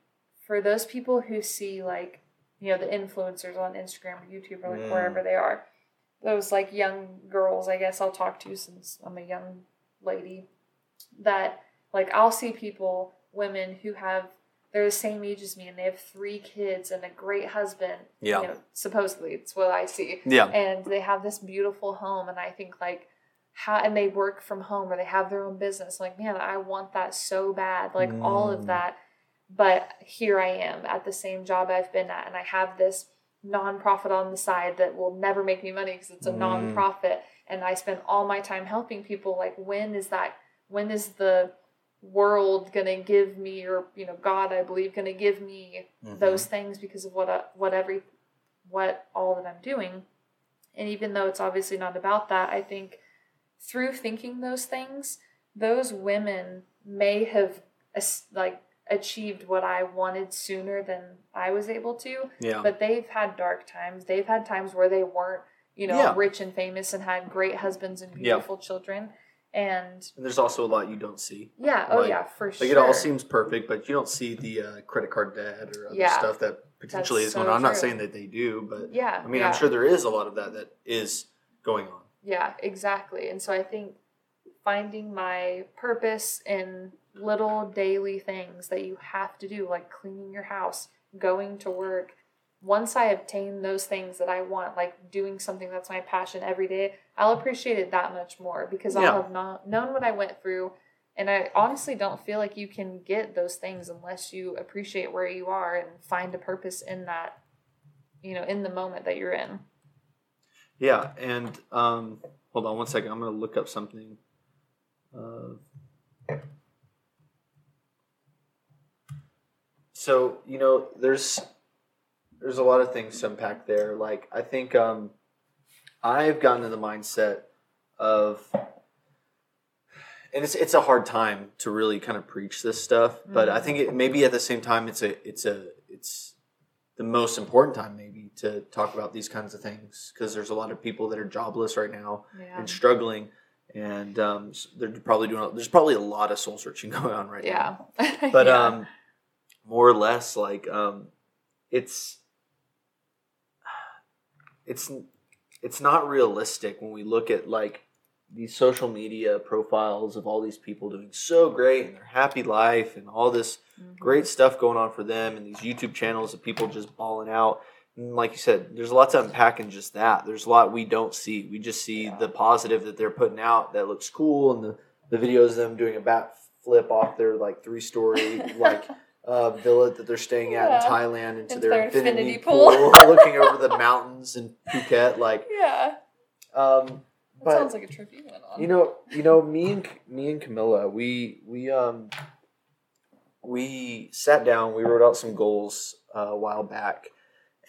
for those people who see like, you know, the influencers on Instagram or YouTube or like Mm. wherever they are, those like young girls, I guess I'll talk to since I'm a young lady, that like I'll see people, women who have they're the same age as me and they have three kids and a great husband. Yeah. You know, supposedly it's what I see. Yeah. And they have this beautiful home and I think like how and they work from home or they have their own business. Like, man, I want that so bad. Like all Mm. of that. But here I am at the same job I've been at and I have this nonprofit on the side that will never make me money because it's a Mm. nonprofit and I spend all my time helping people like when is that when is the world going to give me or you know God I believe going to give me Mhm. those things because of what I, what every what all that I'm doing and even though it's obviously not about that I think through thinking those things those women may have like achieved what I wanted sooner than I was able to Yeah. but they've had dark times. They've had times where they weren't, you know, Yeah. rich and famous and had great husbands and Yeah. beautiful children. And and there's also a lot you don't see. yeah, oh Like- yeah, for Like sure. Like it all seems perfect, but you don't see the uh, credit card debt or other Yeah. stuff that potentially That's is going so on. I'm not true. saying that they do, but yeah, I mean, yeah, I'm sure there is a lot of that that is going on. yeah, exactly. And so I think finding my purpose in little daily things that you have to do, like cleaning your house, going to work. Once I obtain those things that I want, like doing something that's my passion every day, I'll appreciate it that much more because Yeah. I'll have not known what I went through. And I honestly don't feel like you can get those things unless you appreciate where you are and find a purpose in that, you know, in the moment that you're in. Yeah, and um, hold on one second. I'm going to look up something. Uh, so you know, there's there's a lot of things to unpack there. Like I think um, I've gotten to the mindset of, and it's it's a hard time to really kind of preach this stuff, but I think it maybe at the same time it's a it's a it's the most important time maybe to talk about these kinds of things because there's a lot of people that are jobless right now Yeah. and struggling and um, they're probably doing there's probably a lot of soul searching going on right now Yeah. but Yeah. um more or less like um it's it's it's not realistic when we look at like these social media profiles of all these people doing so great and their happy life and all this Mhm. great stuff going on for them and these YouTube channels of people just balling out. And like you said, there's a lot to unpack in just that. There's a lot we don't see. We just see the positive that they're putting out that looks cool and the, the videos of them doing a bat flip off their like three story like uh, villa that they're staying at Yeah. in Thailand into, Into their, their infinity, infinity pool, pool. looking over the mountains in Phuket. Like, Yeah. um, That but sounds like a trip you went on. you know, you know, me and me and Camilla, we we um we sat down, we wrote out some goals uh, a while back,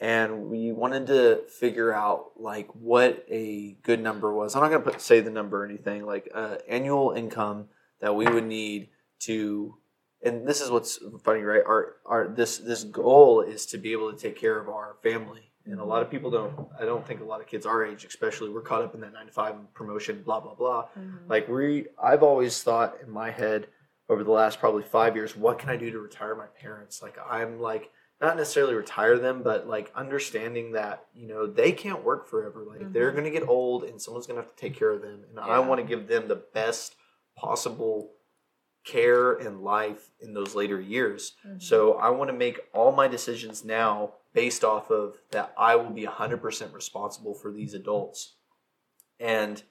and we wanted to figure out like what a good number was. I'm not gonna put, say the number or anything. Like uh, annual income that we would need to, and this is what's funny, right? Our our this this goal is to be able to take care of our family. And a lot of people don't. I don't think a lot of kids our age, especially, we're caught up in that nine to five promotion, blah blah blah. Mhm. Like we, I've always thought in my head over the last probably five years, what can I do to retire my parents? Like I'm like not necessarily retire them, but like understanding that you know they can't work forever. Like they're Mhm. gonna get old, and someone's gonna have to take care of them, and I want to give them the best possible care and life in those later years. Mhm. So I want to make all my decisions now based off of that I will be 100% responsible for these adults. And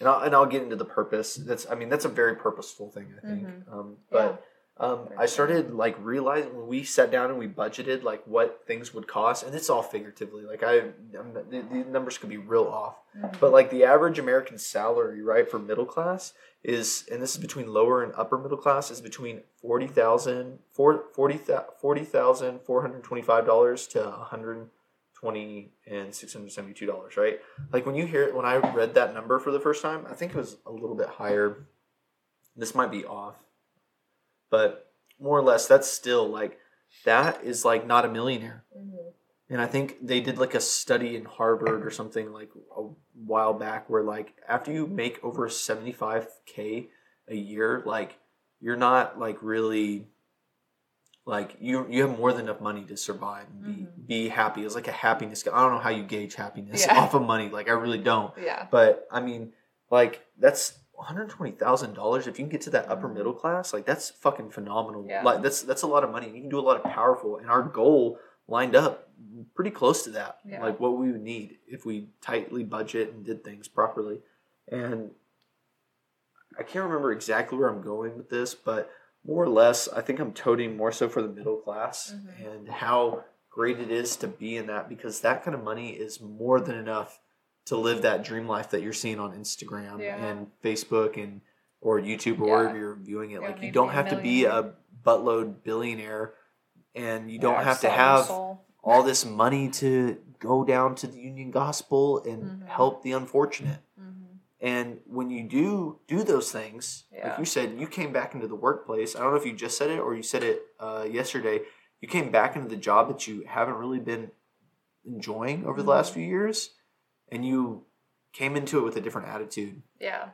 and I'll, and I'll get into the purpose. That's I mean that's a very purposeful thing I think. Mhm. Um, but Um, I started like realizing when we sat down and we budgeted like what things would cost, and it's all figuratively. Like I, I'm, the, the numbers could be real off, Mhm. but like the average American salary, right, for middle class is, and this is between lower and upper middle class, is between forty thousand, four, forty forty thousand four hundred twenty-five dollars to one hundred twenty and six hundred seventy-two dollars, right? Like when you hear it, when I read that number for the first time, I think it was a little bit higher. This might be off, but more or less, that's still like that is like not a millionaire. Mhm. And I think they did like a study in Harvard or something like a while back where like after you make over 75k a year, like you're not like really like you you have more than enough money to survive and be Mhm. be happy. It's like a happiness. I don't know how you gauge happiness Yeah. off of money. Like I really don't. Yeah. But I mean, like that's one hundred twenty thousand dollars. If you can get to that upper Mhm. middle class, like that's fucking phenomenal. Yeah. Like that's that's a lot of money. You can do a lot of powerful, and our goal lined up pretty close to that. Yeah. Like what we would need if we tightly budget and did things properly. And I can't remember exactly where I'm going with this, but more or less, I think I'm toting more so for the middle class Mhm. and how great it is to be in that because that kind of money is more than enough to live that dream life that you're seeing on Instagram Yeah. and Facebook and or YouTube or Yeah. wherever you're viewing it. You like you don't have to be a buttload billionaire and you don't have to have all this money to go down to the Union Gospel and Mhm. help the unfortunate. Mhm. And when you do do those things, like you said, you came back into the workplace. I don't know if you just said it or you said it uh, yesterday. You came back into the job that you haven't really been enjoying over the last Mhm. few years, and you came into it with a different attitude. Yeah.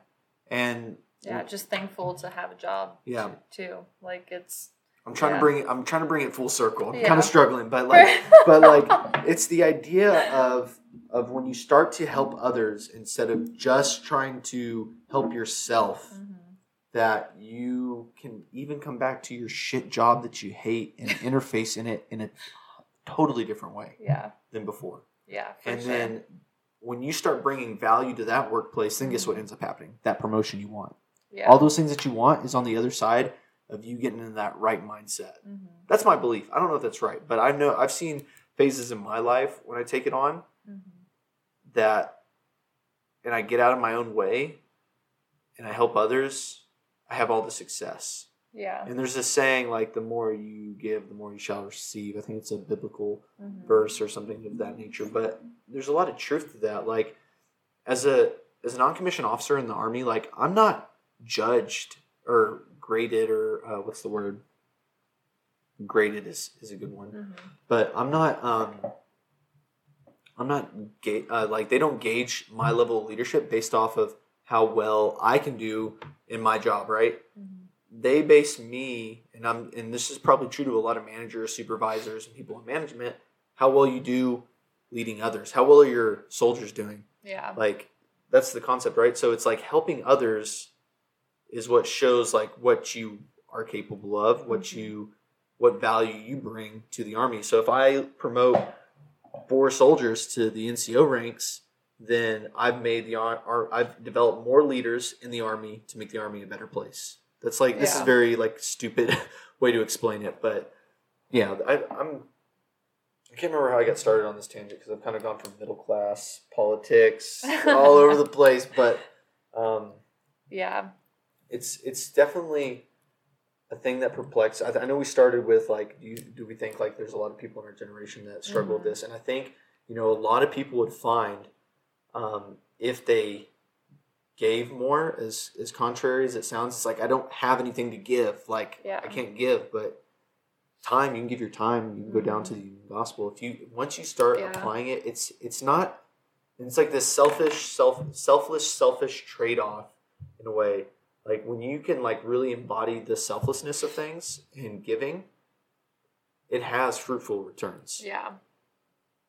And Yeah. Just thankful to have a job. Yeah. Too. Like it's. I'm trying Yeah. to bring it. I'm trying to bring it full circle. I'm Yeah. kind of struggling, but like, but like, it's the idea of of when you start to help others instead of just trying to help yourself. Mhm. that you can even come back to your shit job that you hate and interface in it in a totally different way Yeah. than before. Yeah. And sure. then when you start bringing value to that workplace, then guess what ends up happening? That promotion you want. yeah. All those things that you want is on the other side of you getting in that right mindset. Mhm. That's my belief. I don't know if that's right, but I know I've seen phases in my life when I take it on Mhm. that and I get out of my own way and I help others, I have all the success. Yeah. And there's this saying like the more you give, the more you shall receive. I think it's a biblical Mhm. verse or something of that nature. But there's a lot of truth to that. Like as a as a non-commissioned officer in the army, like I'm not judged or graded or uh, what's the word? Graded is is a good one Mhm. but I'm not um I'm not ga- uh, like they don't gauge my level of leadership based off of how well I can do in my job, right? Mhm. They base me and I'm and this is probably true to a lot of managers, supervisors and people in management, how well you do leading others. How well are your soldiers doing? Yeah. Like that's the concept, right? So it's like helping others is what shows like what you are capable of, what Mhm. you what value you bring to the army. So if I promote four soldiers to the NCO ranks, then I've made the I've developed more leaders in the army to make the army a better place. That's like this is very like stupid way to explain it, but yeah, I, I'm I can't remember how I got started on this tangent because I've kind of gone from middle class politics all over the place, but um, Yeah. it's it's definitely a thing that perplexes. I, I know we started with like, do, you, do we think like there's a lot of people in our generation that struggle Mhm. with this, and I think you know a lot of people would find um, if they gave more, as as contrary as it sounds, it's like I don't have anything to give. Like Yeah. I can't give, but time you can give your time. You can go down to the mm-hmm. gospel if you once you start Yeah. applying it. It's it's not. It's like this selfish, self, selfless, selfish trade off in a way. Like when you can like really embody the selflessness of things in giving, it has fruitful returns. Yeah.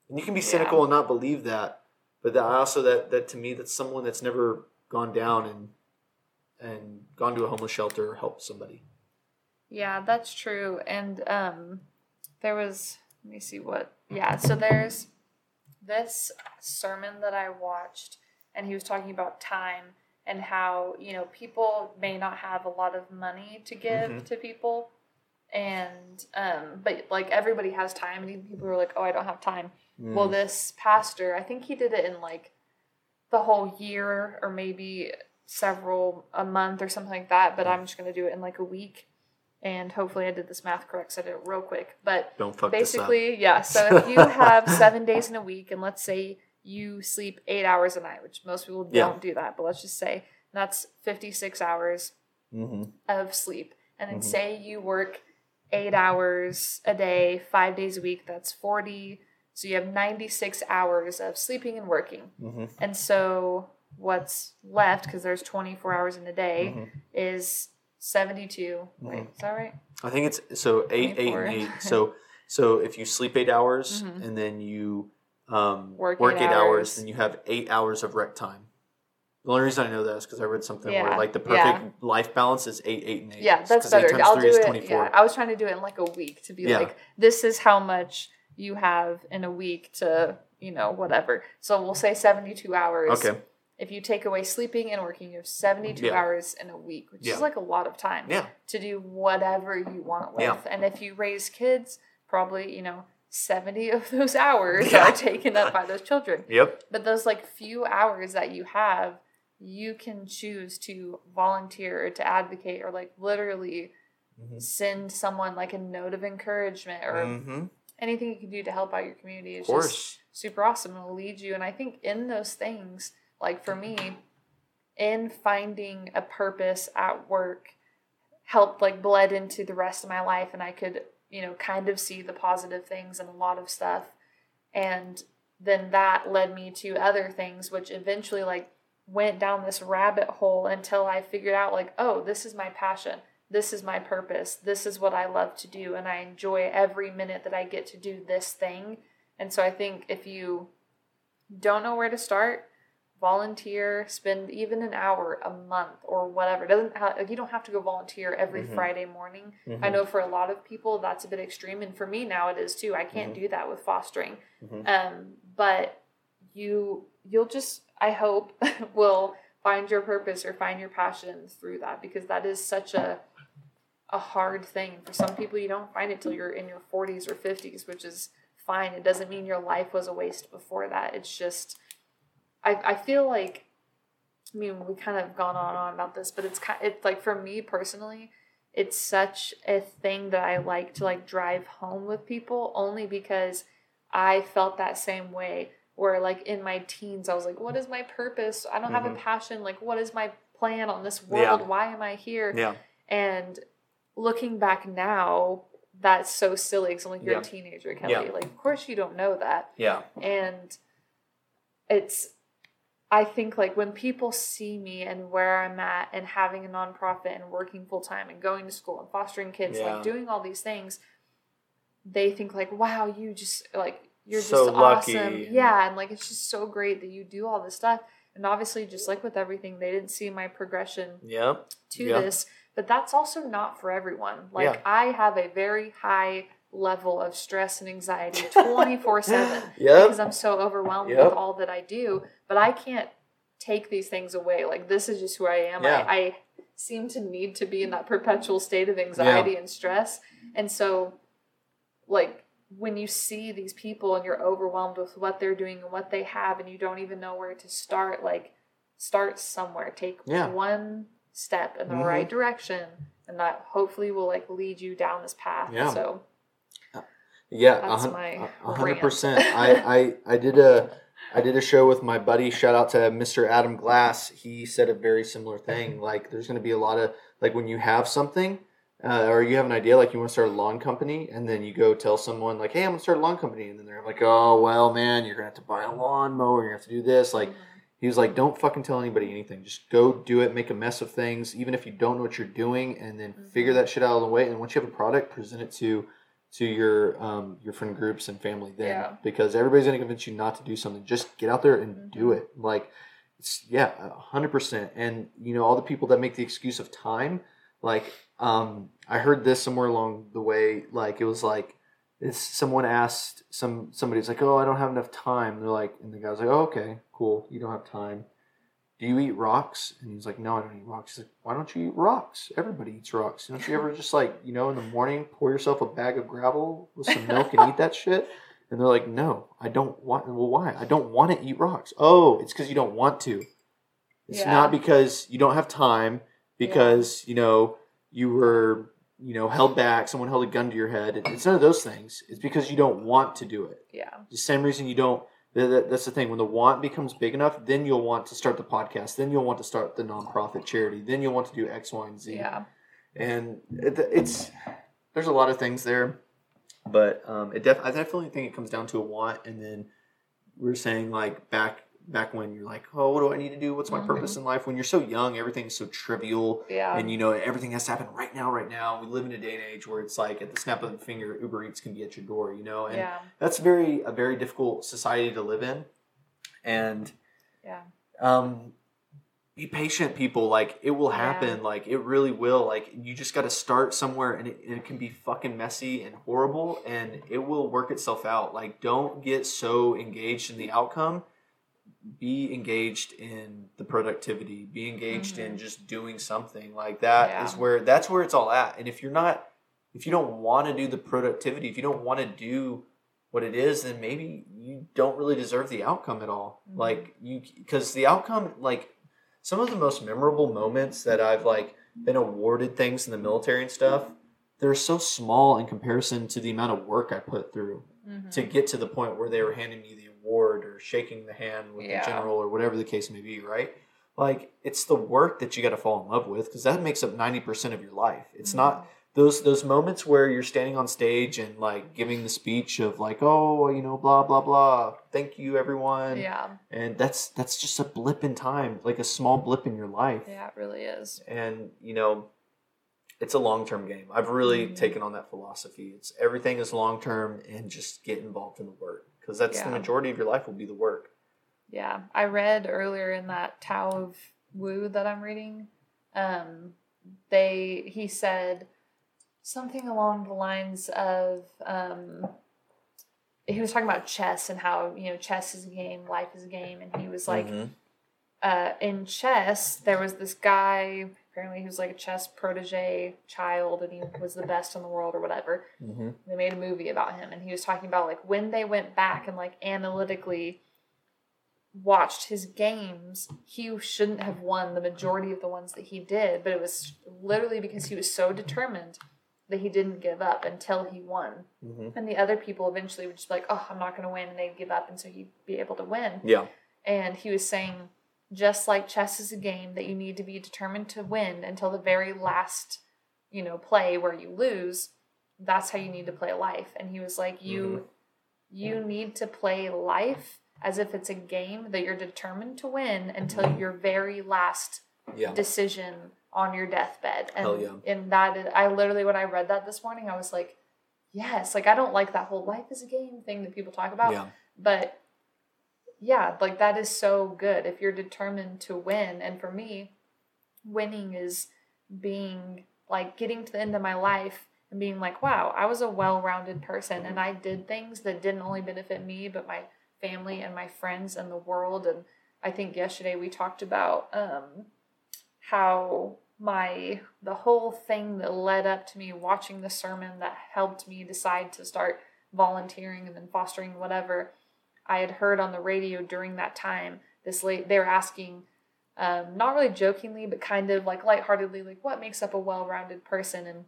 And you can be Yeah. cynical and not believe that, but that also that that to me that's someone that's never gone down and and gone to a homeless shelter or helped somebody. Yeah, that's true. And um there was let me see what yeah, so there's this sermon that I watched and he was talking about time and how, you know, people may not have a lot of money to give Mhm. to people. and um, but like everybody has time, and even people are like, oh, I don't have time. Mm. Well, this pastor, I think he did it in like the whole year or maybe several a month or something like that. But I'm just gonna do it in like a week, and hopefully I did this math correct. So I did it real quick, but don't fuck basically, yeah. So if you have seven days in a week, and let's say you sleep eight hours a night, which most people Yeah. don't do that, but let's just say that's 56 hours. Mm-hmm. of sleep. And then Mhm. say you work eight hours a day, five days a week, that's 40. So you have 96 hours of sleeping and working. Mm-hmm. And so what's left, because there's 24 hours in a day, Mhm. is 72. Wait, Mhm. is that right? I think it's so eight, eight, 24. and eight. So so if you sleep eight hours Mhm. and then you um, Work work, eight eight, hours. hours. then you have eight hours of rec time. The only reason I know that is because I read something Yeah, where like the yeah. perfect life balance is eight, eight, and eight. Yeah, that's eight better. times I'll three do is it. 24. Yeah, I was trying to do it in like a week to be Yeah. like, this is how much you have in a week to, you know, whatever. So we'll say 72 hours. Okay. If you take away sleeping and working, you have 72 Yeah. hours in a week, which Yeah. is like a lot of time Yeah. to do whatever you want with. Yeah. And if you raise kids, probably, you know, 70 of those hours Yeah. are taken up by those children. Yep. But those like few hours that you have, you can choose to volunteer or to advocate or like literally Mhm. send someone like a note of encouragement or Mm-hmm. Anything you can do to help out your community is just super awesome. It'll lead you. And I think in those things, like for me, in finding a purpose at work helped like bled into the rest of my life and I could, you know, kind of see the positive things and a lot of stuff. And then that led me to other things which eventually like went down this rabbit hole until I figured out like, oh, this is my passion. This is my purpose. This is what I love to do and I enjoy every minute that I get to do this thing. And so I think if you don't know where to start, volunteer, spend even an hour a month or whatever. It doesn't have, like you don't have to go volunteer every Mhm. Friday morning. Mm-hmm. I know for a lot of people that's a bit extreme, and for me now it is too. I can't Mhm. do that with fostering, Mhm. um, but you you'll just I hope will find your purpose or find your passion through that because that is such a a hard thing for some people. You don't find it till you're in your 40s or 50s, which is fine. It doesn't mean your life was a waste before that. It's just I I feel like I mean we kind of gone on and on about this, but it's kind it's like for me personally, it's such a thing that I like to like drive home with people only because I felt that same way where like in my teens I was like what is my purpose? I don't have a Mhm. passion. Like what is my plan on this Yeah. world? Why am I here? Yeah. And looking back now, that's so silly because I'm like, you're Yeah. a teenager, Kelly. Yeah. Like, of course you don't know that. Yeah. And it's, I think like when people see me and where I'm at and having a nonprofit and working full time and going to school and fostering kids, Yeah. like doing all these things, they think like, wow, you just like, you're So just lucky. awesome. Yeah. And like, it's just so great that you do all this stuff. And obviously, just like with everything, they didn't see my progression Yep. to Yeah. this, but that's also not for everyone. Like Yeah. I have a very high level of stress and anxiety 24/7 Yep. because I'm so overwhelmed Yep. with all that I do, but I can't take these things away. Like this is just who I am. Yeah. I, I seem to need to be in that perpetual state of anxiety and stress. And so like when you see these people and you're overwhelmed with what they're doing and what they have and you don't even know where to start, like start somewhere. Take Yeah. one step in the Mhm. right direction and that hopefully will like lead you down this path. Yeah. So Yeah, That's hun- my hundred rant. percent. I, I I did a I did a show with my buddy. Shout out to Mr. Adam Glass. He said a very similar thing. Like, there's going to be a lot of like when you have something, uh, or you have an idea, like you want to start a lawn company, and then you go tell someone like, "Hey, I'm going to start a lawn company," and then they're like, "Oh, well, man, you're going to have to buy a lawnmower. You're going to have to do this." Like, he was like, "Don't fucking tell anybody anything. Just go do it. Make a mess of things, even if you don't know what you're doing, and then figure Mhm. that shit out of the way. And once you have a product, present it to to your um, your friend groups and family. Then, Yeah. because everybody's gonna convince you not to do something. Just get out there and do Mhm. it. Like, it's yeah, a hundred percent. And you know, all the people that make the excuse of time, like, um, I heard this somewhere along the way. Like, it was like. It's someone asked some somebody's like, oh, I don't have enough time. They're like, and the guy's like, oh, okay, cool, you don't have time. do you eat rocks? And he's like, no, I don't eat rocks. He's like, why don't you eat rocks? Everybody eats rocks. Don't you ever just like, you know, in the morning pour yourself a bag of gravel with some milk and eat that shit? And they're like, no, I don't want. Well, why? I don't want to eat rocks. Oh, it's because you don't want to. It's Yeah. not because you don't have time. Because you know you were you know held back. Someone held a gun to your head. It's none of those things. It's because you don't want to do it. Yeah. The same reason you don't. that- that- That's the thing. When the want becomes big enough, then you'll want to start the podcast. Then you'll want to start the nonprofit charity. Then you'll want to do X, Y, and Z Yeah. and it, it's there's a lot of things there, but um, it def- I definitely think it comes down to a want, and then we are saying like back back when you're like, oh, what do I need to do? What's my Mhm. purpose in life? When you're so young, everything's so trivial, Yeah. and you know everything has to happen right now, right now. We live in a day and age where it's like at the snap of a finger, Uber Eats can be at your door, you know, and yeah. that's very a very difficult society to live in, and Yeah. um be patient people like it will happen Yeah. like it really will like you just got to start somewhere and it, and it can be fucking messy and horrible and it will work itself out like don't get so engaged in the outcome be engaged in the productivity be engaged in Mhm. just doing something like that is Yeah. where that's where it's all at and if you're not if you don't want to do the productivity if you don't want to do what it is then maybe you don't really deserve the outcome at all Mhm. like you because the outcome like some of the most memorable moments that i've like been awarded things in the military and stuff they're so small in comparison to the amount of work i put through Mhm. to get to the point where they were handing me the award or shaking the hand with Yeah. the general or whatever the case may be right? Like it's the work that you got to fall in love with because that makes up 90% of your life. It's not those those moments where you're standing on stage and like giving the speech of like oh you know blah blah blah. Thank you everyone. Yeah. and that's that's just a blip in time like a small blip in your life. Yeah, it really is. and you know it's a long-term game. I've really Mhm. taken on that philosophy. It's everything is long-term and just get involved in the work because that's the majority of your life will be the work Yeah. I read earlier in that Tao of Wu that I'm reading, um, they he said something along the lines of um, he was talking about chess and how, you know, chess is a game, life is a game, and he was like Mhm. uh, in chess, there was this guy. Apparently, he was like a chess protege child, and he was the best in the world or whatever. Mhm. They made a movie about him, and he was talking about like when they went back and like analytically watched his games, he shouldn't have won the majority of the ones that he did, but it was literally because he was so determined that he didn't give up until he won. Mhm. And the other people eventually would just be like, "Oh, I'm not going to win," and they'd give up, and so he'd be able to win yeah and he was saying just like chess is a game that you need to be determined to win until the very last you know play where you lose that's how you need to play life. And he was like you mm-hmm. you need to play life as if it's a game that you're determined to win until your very last yeah. decision on your deathbed. And yeah. and that is, i literally when i read that this morning i was like yes like i don't like that whole life is a game thing that people talk about. Yeah. But yeah, like that is so good if you're determined to win. And for me, winning is being like getting to the end of my life and being like, wow, I was a well rounded person and I did things that didn't only benefit me, but my family and my friends and the world. And I think yesterday we talked about um, how my the whole thing that led up to me watching the sermon that helped me decide to start volunteering and then fostering whatever I had heard on the radio during that time. This late they were asking, um, not really jokingly, but kind of like lightheartedly, like what makes up a well-rounded person. And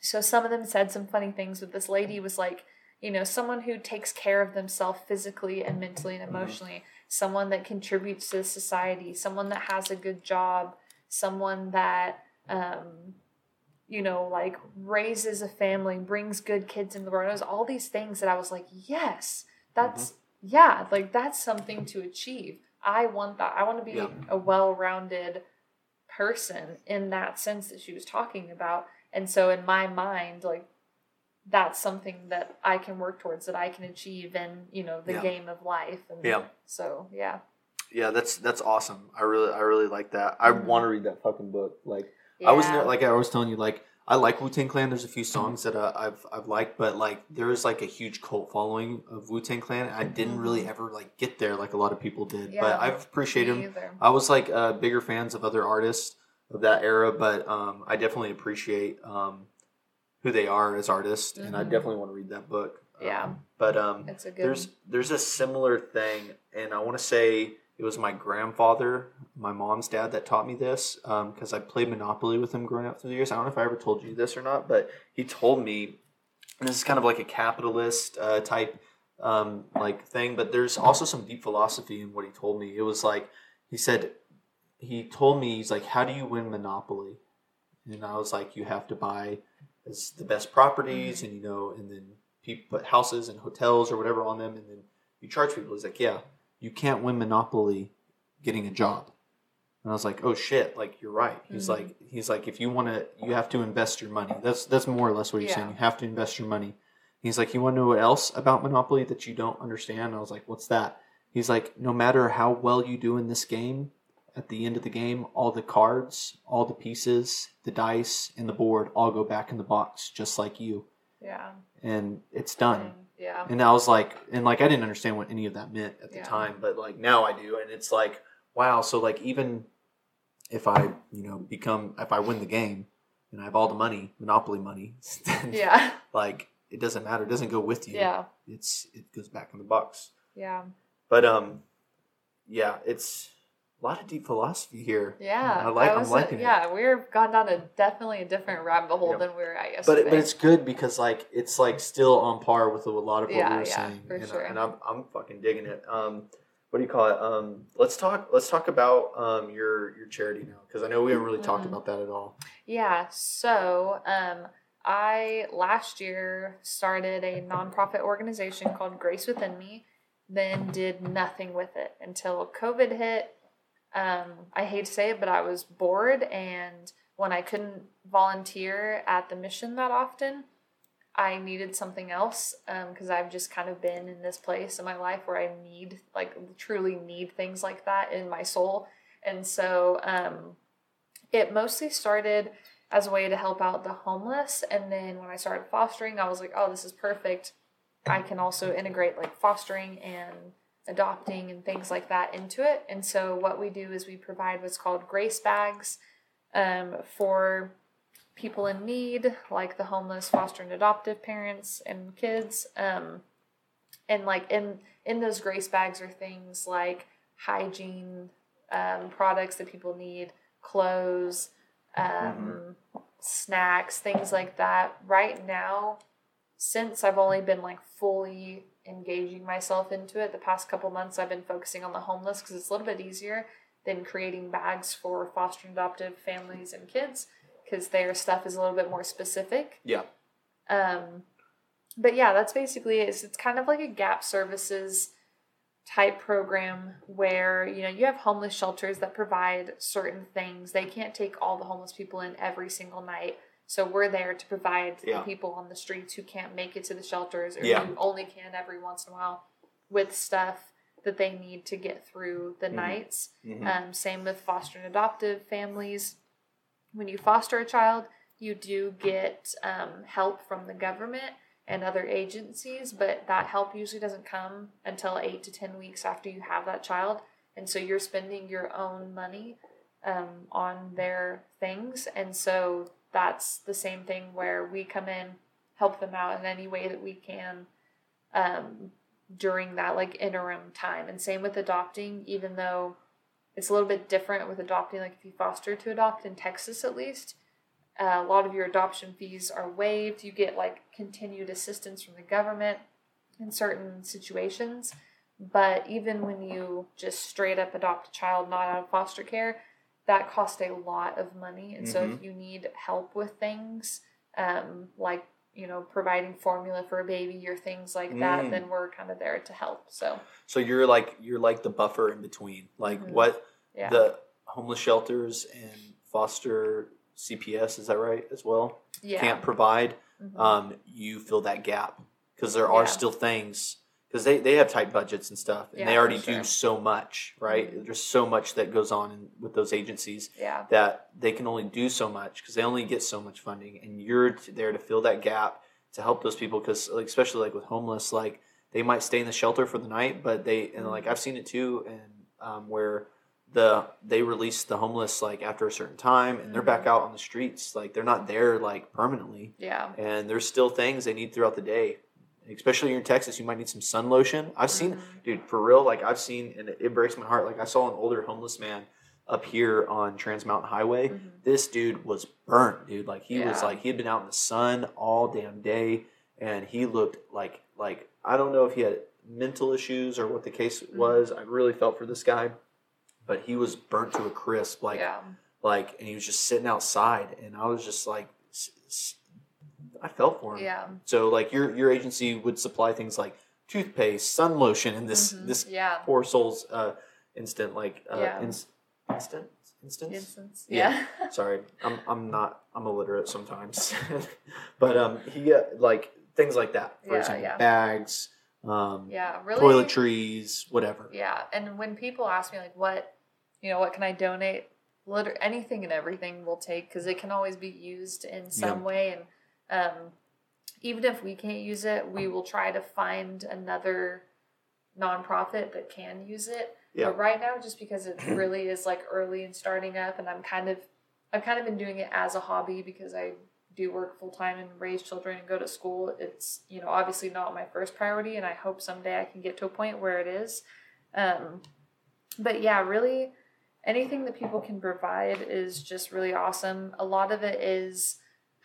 so some of them said some funny things, but this lady was like, you know, someone who takes care of themselves physically and mentally and emotionally, someone that contributes to society, someone that has a good job, someone that um, you know, like raises a family, brings good kids into the world. It was all these things that I was like, yes, that's yeah, like that's something to achieve. I want that. I want to be Yeah. a well-rounded person in that sense that she was talking about. And so in my mind, like that's something that I can work towards, that I can achieve in, you know, the Yeah. game of life. And Yeah. So yeah. yeah that's that's awesome i really i really like that i Mhm. want to read that fucking book like I was like I was telling you, like I like Wu Tang Clan. There's a few songs that uh, I've I've liked, but like there is like a huge cult following of Wu Tang Clan. I didn't really Mhm. ever like get there like a lot of people did, Yeah, but I've appreciated them. either. I was like uh, bigger fans of other artists of that era, but um, I definitely appreciate um, who they are as artists, and I Mhm. definitely want to read that book. Yeah. Um, but um, It's a good. there's there's a similar thing, and I want to say it was my grandfather, my mom's dad, that taught me this because I played Monopoly with him growing up through the years. I don't know if I ever told you this or not, but he told me, and this is kind of like a capitalist uh, type um, like thing, but there's also some deep philosophy in what he told me. It was like he said, he told me he's like, how do you win Monopoly? And I was like, you have to buy as the best properties, and you know, and then people put houses and hotels or whatever on them, and then you charge people. He's like, yeah, you can't win Monopoly getting a job. And I was like, oh shit, like you're right. He's Mhm. like, he's like, if you want to, you have to invest your money. That's that's more or less what he's saying. Yeah. You have to invest your money. He's like, you want to know what else about Monopoly that you don't understand? And I was like, what's that? He's like, no matter how well you do in this game, at the end of the game, all the cards, all the pieces, the dice, and the board all go back in the box, just like you. yeah. And it's done. and- yeah. And I was like, and like, I didn't understand what any of that meant at the Yeah. time, but like now I do. And it's like, wow. So, like, even if I, you know, become, if I win the game and I have all the money, Monopoly money, Yeah. like, it doesn't matter. It doesn't go with you. Yeah. It's, it goes back in the box. Yeah. But, um, yeah, it's a lot of deep philosophy here. Yeah. I like- I I'm was, liking it. Yeah, we're gone down a definitely a different rabbit hole Yep. than we were at yesterday. it, but it's good because like it's like still on par with a lot of what Yeah, we were yeah, saying, for and, sure. and I'm I'm fucking digging it. Um, what do you call it? Um, let's talk let's talk about um your your charity now because I know we haven't really talked Mhm. about that at all. Yeah, so um, I last year started a nonprofit organization called Grace Within Me, then did nothing with it until COVID hit. Um, I hate to say it, but I was bored, and when I couldn't volunteer at the mission that often, I needed something else because I've just kind of been in this place in my life where I need, like, truly need things like that in my soul. And so um, it mostly started as a way to help out the homeless. And then when I started fostering, I was like, oh, this is perfect. I can also integrate like fostering and adopting and things like that into it. And so what we do is we provide what's called grace bags um, for people in need, like the homeless, foster and adoptive parents and kids. Um, and like in in those grace bags are things like hygiene um, products that people need, clothes, um, snacks, things like that. Right now, since I've only been like fully engaging myself into it, the past couple months I've been focusing on the homeless because it's a little bit easier than creating bags for foster and adoptive families and kids because their stuff is a little bit more specific. Yeah. Um, but yeah, that's basically it. It's, it's kind of like a gap services type program where you know you have homeless shelters that provide certain things. They can't take all the homeless people in every single night. So we're there to provide Yeah. the people on the streets who can't make it to the shelters or Yeah. who only can every once in a while with stuff that they need to get through the Mhm. nights. Mhm. Um, same with foster and adoptive families. When you foster a child, you do get um, help from the government and other agencies, but that help usually doesn't come until eight to 10 weeks after you have that child. And so you're spending your own money um, on their things. And so that's the same thing where we come in, help them out in any way that we can um, during that like interim time. And same with adopting, even though it's a little bit different with adopting, like if you foster to adopt in Texas at least. Uh, a lot of your adoption fees are waived. You get like continued assistance from the government in certain situations. But even when you just straight up adopt a child not out of foster care, that costs a lot of money. And so if you need help with things, um, like you know providing formula for a baby or things like that, Mm. then we're kind of there to help. So So you're like you're like the buffer in between, like Mhm. what yeah, the homeless shelters and foster CPS is that right as well? yeah. Can't provide. Mhm. um, you fill that gap because there are Yeah. still things because they, they have tight budgets and stuff, and Yeah, they already sure. do so much, right? Mhm. There's so much that goes on in, with those agencies Yeah. that they can only do so much because they only get so much funding, and you're t- there to fill that gap to help those people because, like, especially like with homeless, like they might stay in the shelter for the night, but they and like Mhm. I've seen it too, and um, where the they release the homeless like after a certain time, and they're back Mhm. out on the streets, like they're not there like permanently Yeah. and there's still things they need throughout the day. Especially here in Texas, you might need some sun lotion. I've seen, Mhm. dude, for real, like I've seen, and it breaks my heart. Like I saw an older homeless man up here on Trans Mountain Highway. Mhm. This dude was burnt, dude. Like he was like he had been out in the sun all damn day, and he looked like like I don't know if he had mental issues or what the case Mhm. was. I really felt for this guy, but he was burnt to a crisp. Like yeah. like and he was just sitting outside and i was just like s- s- i felt for him Yeah. so like your your agency would supply things like toothpaste sun lotion and this Mhm. this yeah. poor soul's uh instant like uh Yeah. ins- instant instance Instance. Yeah. Yeah. sorry i'm i'm not i'm illiterate sometimes but um he uh, like things like that for Yeah, example yeah. bags um yeah. Really. toiletries whatever Yeah, and when people ask me like, what, you know, what can I donate? Liter- anything and everything we'll take because it can always be used in some way, and um, even if we can't use it, we will try to find another nonprofit that can use it. Yeah. But right now, just because it really is like early and starting up, and I'm kind of, I've kind of been doing it as a hobby because I do work full time and raise children and go to school. It's you know obviously not my first priority, and I hope someday I can get to a point where it is. Um, but yeah, really, anything that people can provide is just really awesome. A lot of it is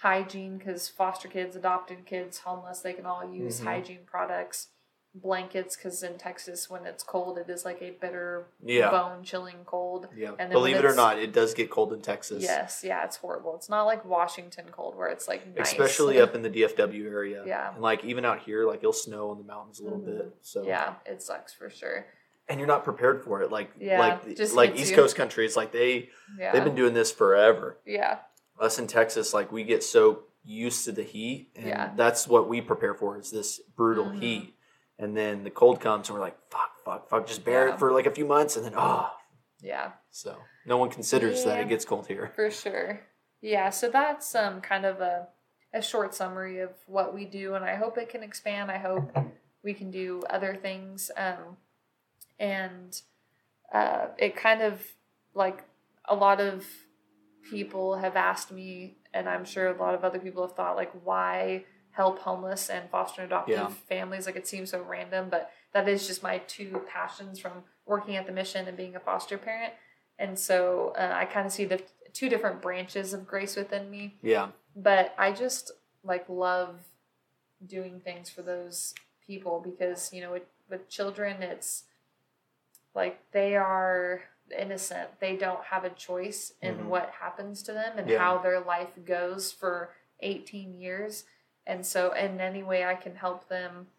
hygiene because foster kids, adopted kids, homeless, they can all use Mhm. hygiene products. Blankets because in Texas, when it's cold, it is like a bitter, Yeah. bone chilling cold. yeah And then believe it or not it does get cold in texas Yes, yeah, it's horrible. It's not like Washington cold where it's like nice. especially up in the DFW area. Yeah. And like even out here, like it'll snow in the mountains a little Mhm. bit. So Yeah, it sucks for sure. and you're not prepared for it. Like Yeah, like just like East. Coast countries, like they Yeah. they've been doing this forever. yeah. Us in Texas, like we get so used to the heat, and Yeah. that's what we prepare for is this brutal Mhm. heat. And then the cold comes, and we're like, fuck, fuck, fuck, just bear Yeah. it for like a few months, and then oh, Yeah. so no one considers that it gets cold here. For sure. Yeah, so that's um kind of a a short summary of what we do and I hope it can expand. I hope we can do other things um and uh it kind of like a lot of people have asked me and I'm sure a lot of other people have thought like why help homeless and foster and adoptive Yeah. families like it seems so random but that is just my two passions from working at the mission and being a foster parent and so uh, I kind of see the two different branches of grace within me. Yeah, But I just like love doing things for those people because you know with, with children it's like they are innocent. They don't have a choice in Mhm. what happens to them and Yeah. how their life goes for 18 years. And so in any way I can help them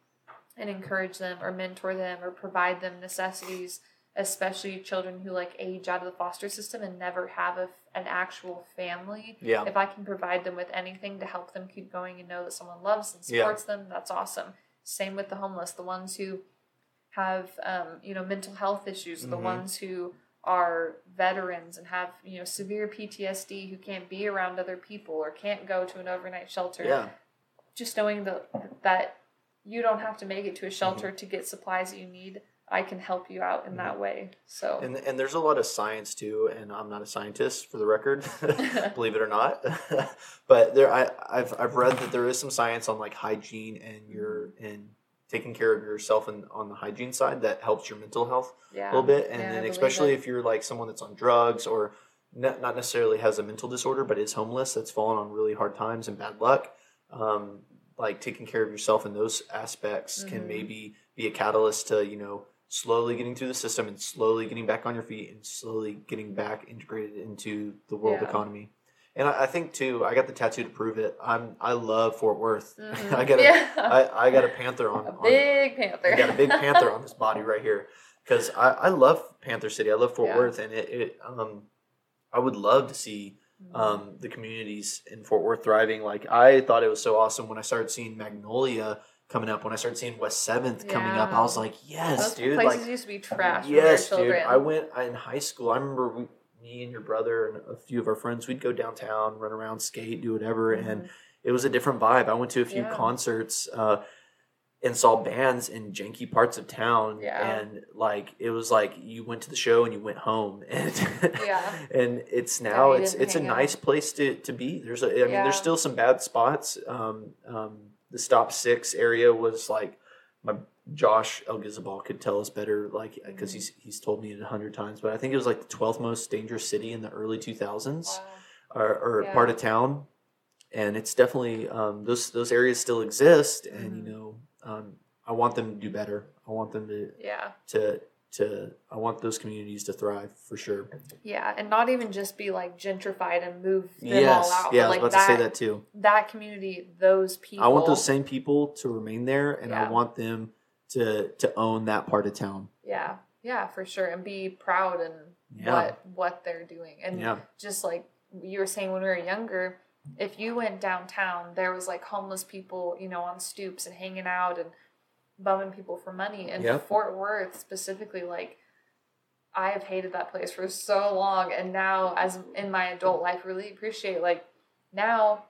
and encourage them or mentor them or provide them necessities especially children who like age out of the foster system and never have a, an actual family yeah, if i can provide them with anything to help them keep going and know that someone loves and Yeah. supports them that's awesome same with the homeless the ones who have um, you know mental health issues the Mhm. ones who are veterans and have you know severe ptsd who can't be around other people or can't go to an overnight shelter. Yeah. just knowing that that you don't have to make it to a shelter mm-hmm. to get supplies that you need i can help you out in that mm-hmm. way. So And and there's a lot of science too, and I'm not a scientist for the record, believe it or not. but there, I, I've I've read that there is some science on like hygiene and your mm-hmm. and taking care of yourself and on the hygiene side that helps your mental health yeah a little bit. And Yeah, then especially it. if you're like someone that's on drugs or not, not necessarily has a mental disorder, but is homeless, that's fallen on really hard times and bad luck. Um, like taking care of yourself in those aspects can Mhm. maybe be a catalyst to you know slowly getting through the system and slowly getting back on your feet and slowly getting back integrated into the world Yeah. economy. And I, I think too, I got the tattoo to prove it. I'm I love Fort Worth. Mhm. I got a, yeah. I, I got a panther on, a on big panther I got a big panther on this body right here because I, I love Panther City. I love Fort Yeah. Worth, and it, it um I would love to see Mm-hmm. um the communities in Fort Worth thriving. Like I thought it was so awesome when I started seeing Magnolia coming up. When I started seeing West Seventh coming up, I was like, yes, Those dude. places Like, used to be trash. yes, dude. I went in high school. I remember we, me and your brother and a few of our friends. We'd go downtown, run around, skate, do whatever, and Mhm. it was a different vibe. I went to a few Yeah. concerts uh, and saw bands in janky parts of town, Yeah. and like it was like you went to the show and you went home, and Yeah. and it's now it's it's a out. nice place to to be. There's a I mean Yeah. there's still some bad spots. Um, um, the stop six area was like my Josh Elgizabal could tell us better, like because Mhm. he's he's told me it a hundred times, but I think it was like the twelfth most dangerous city in the early two thousands Wow. or, or Yeah. part of town, and it's definitely um, those those areas still exist, and Mhm. you know um, I want them to do better. I want them to Yeah. to to I want those communities to thrive for sure. Yeah. And not even just be like gentrified and move them yes, all out. yeah, but, I was about to say that too. that community, those people. I want those same people to remain there, and I want them to to own that part of town. Yeah. Yeah, for sure. And be proud in Yeah. what what they're doing. And Yeah, just like you were saying when we were younger, if you went downtown, there was like homeless people, you know, on stoops and hanging out and bumming people for money. And Yep. Fort Worth specifically, like I have hated that place for so long, and now as in my adult life, really appreciate like now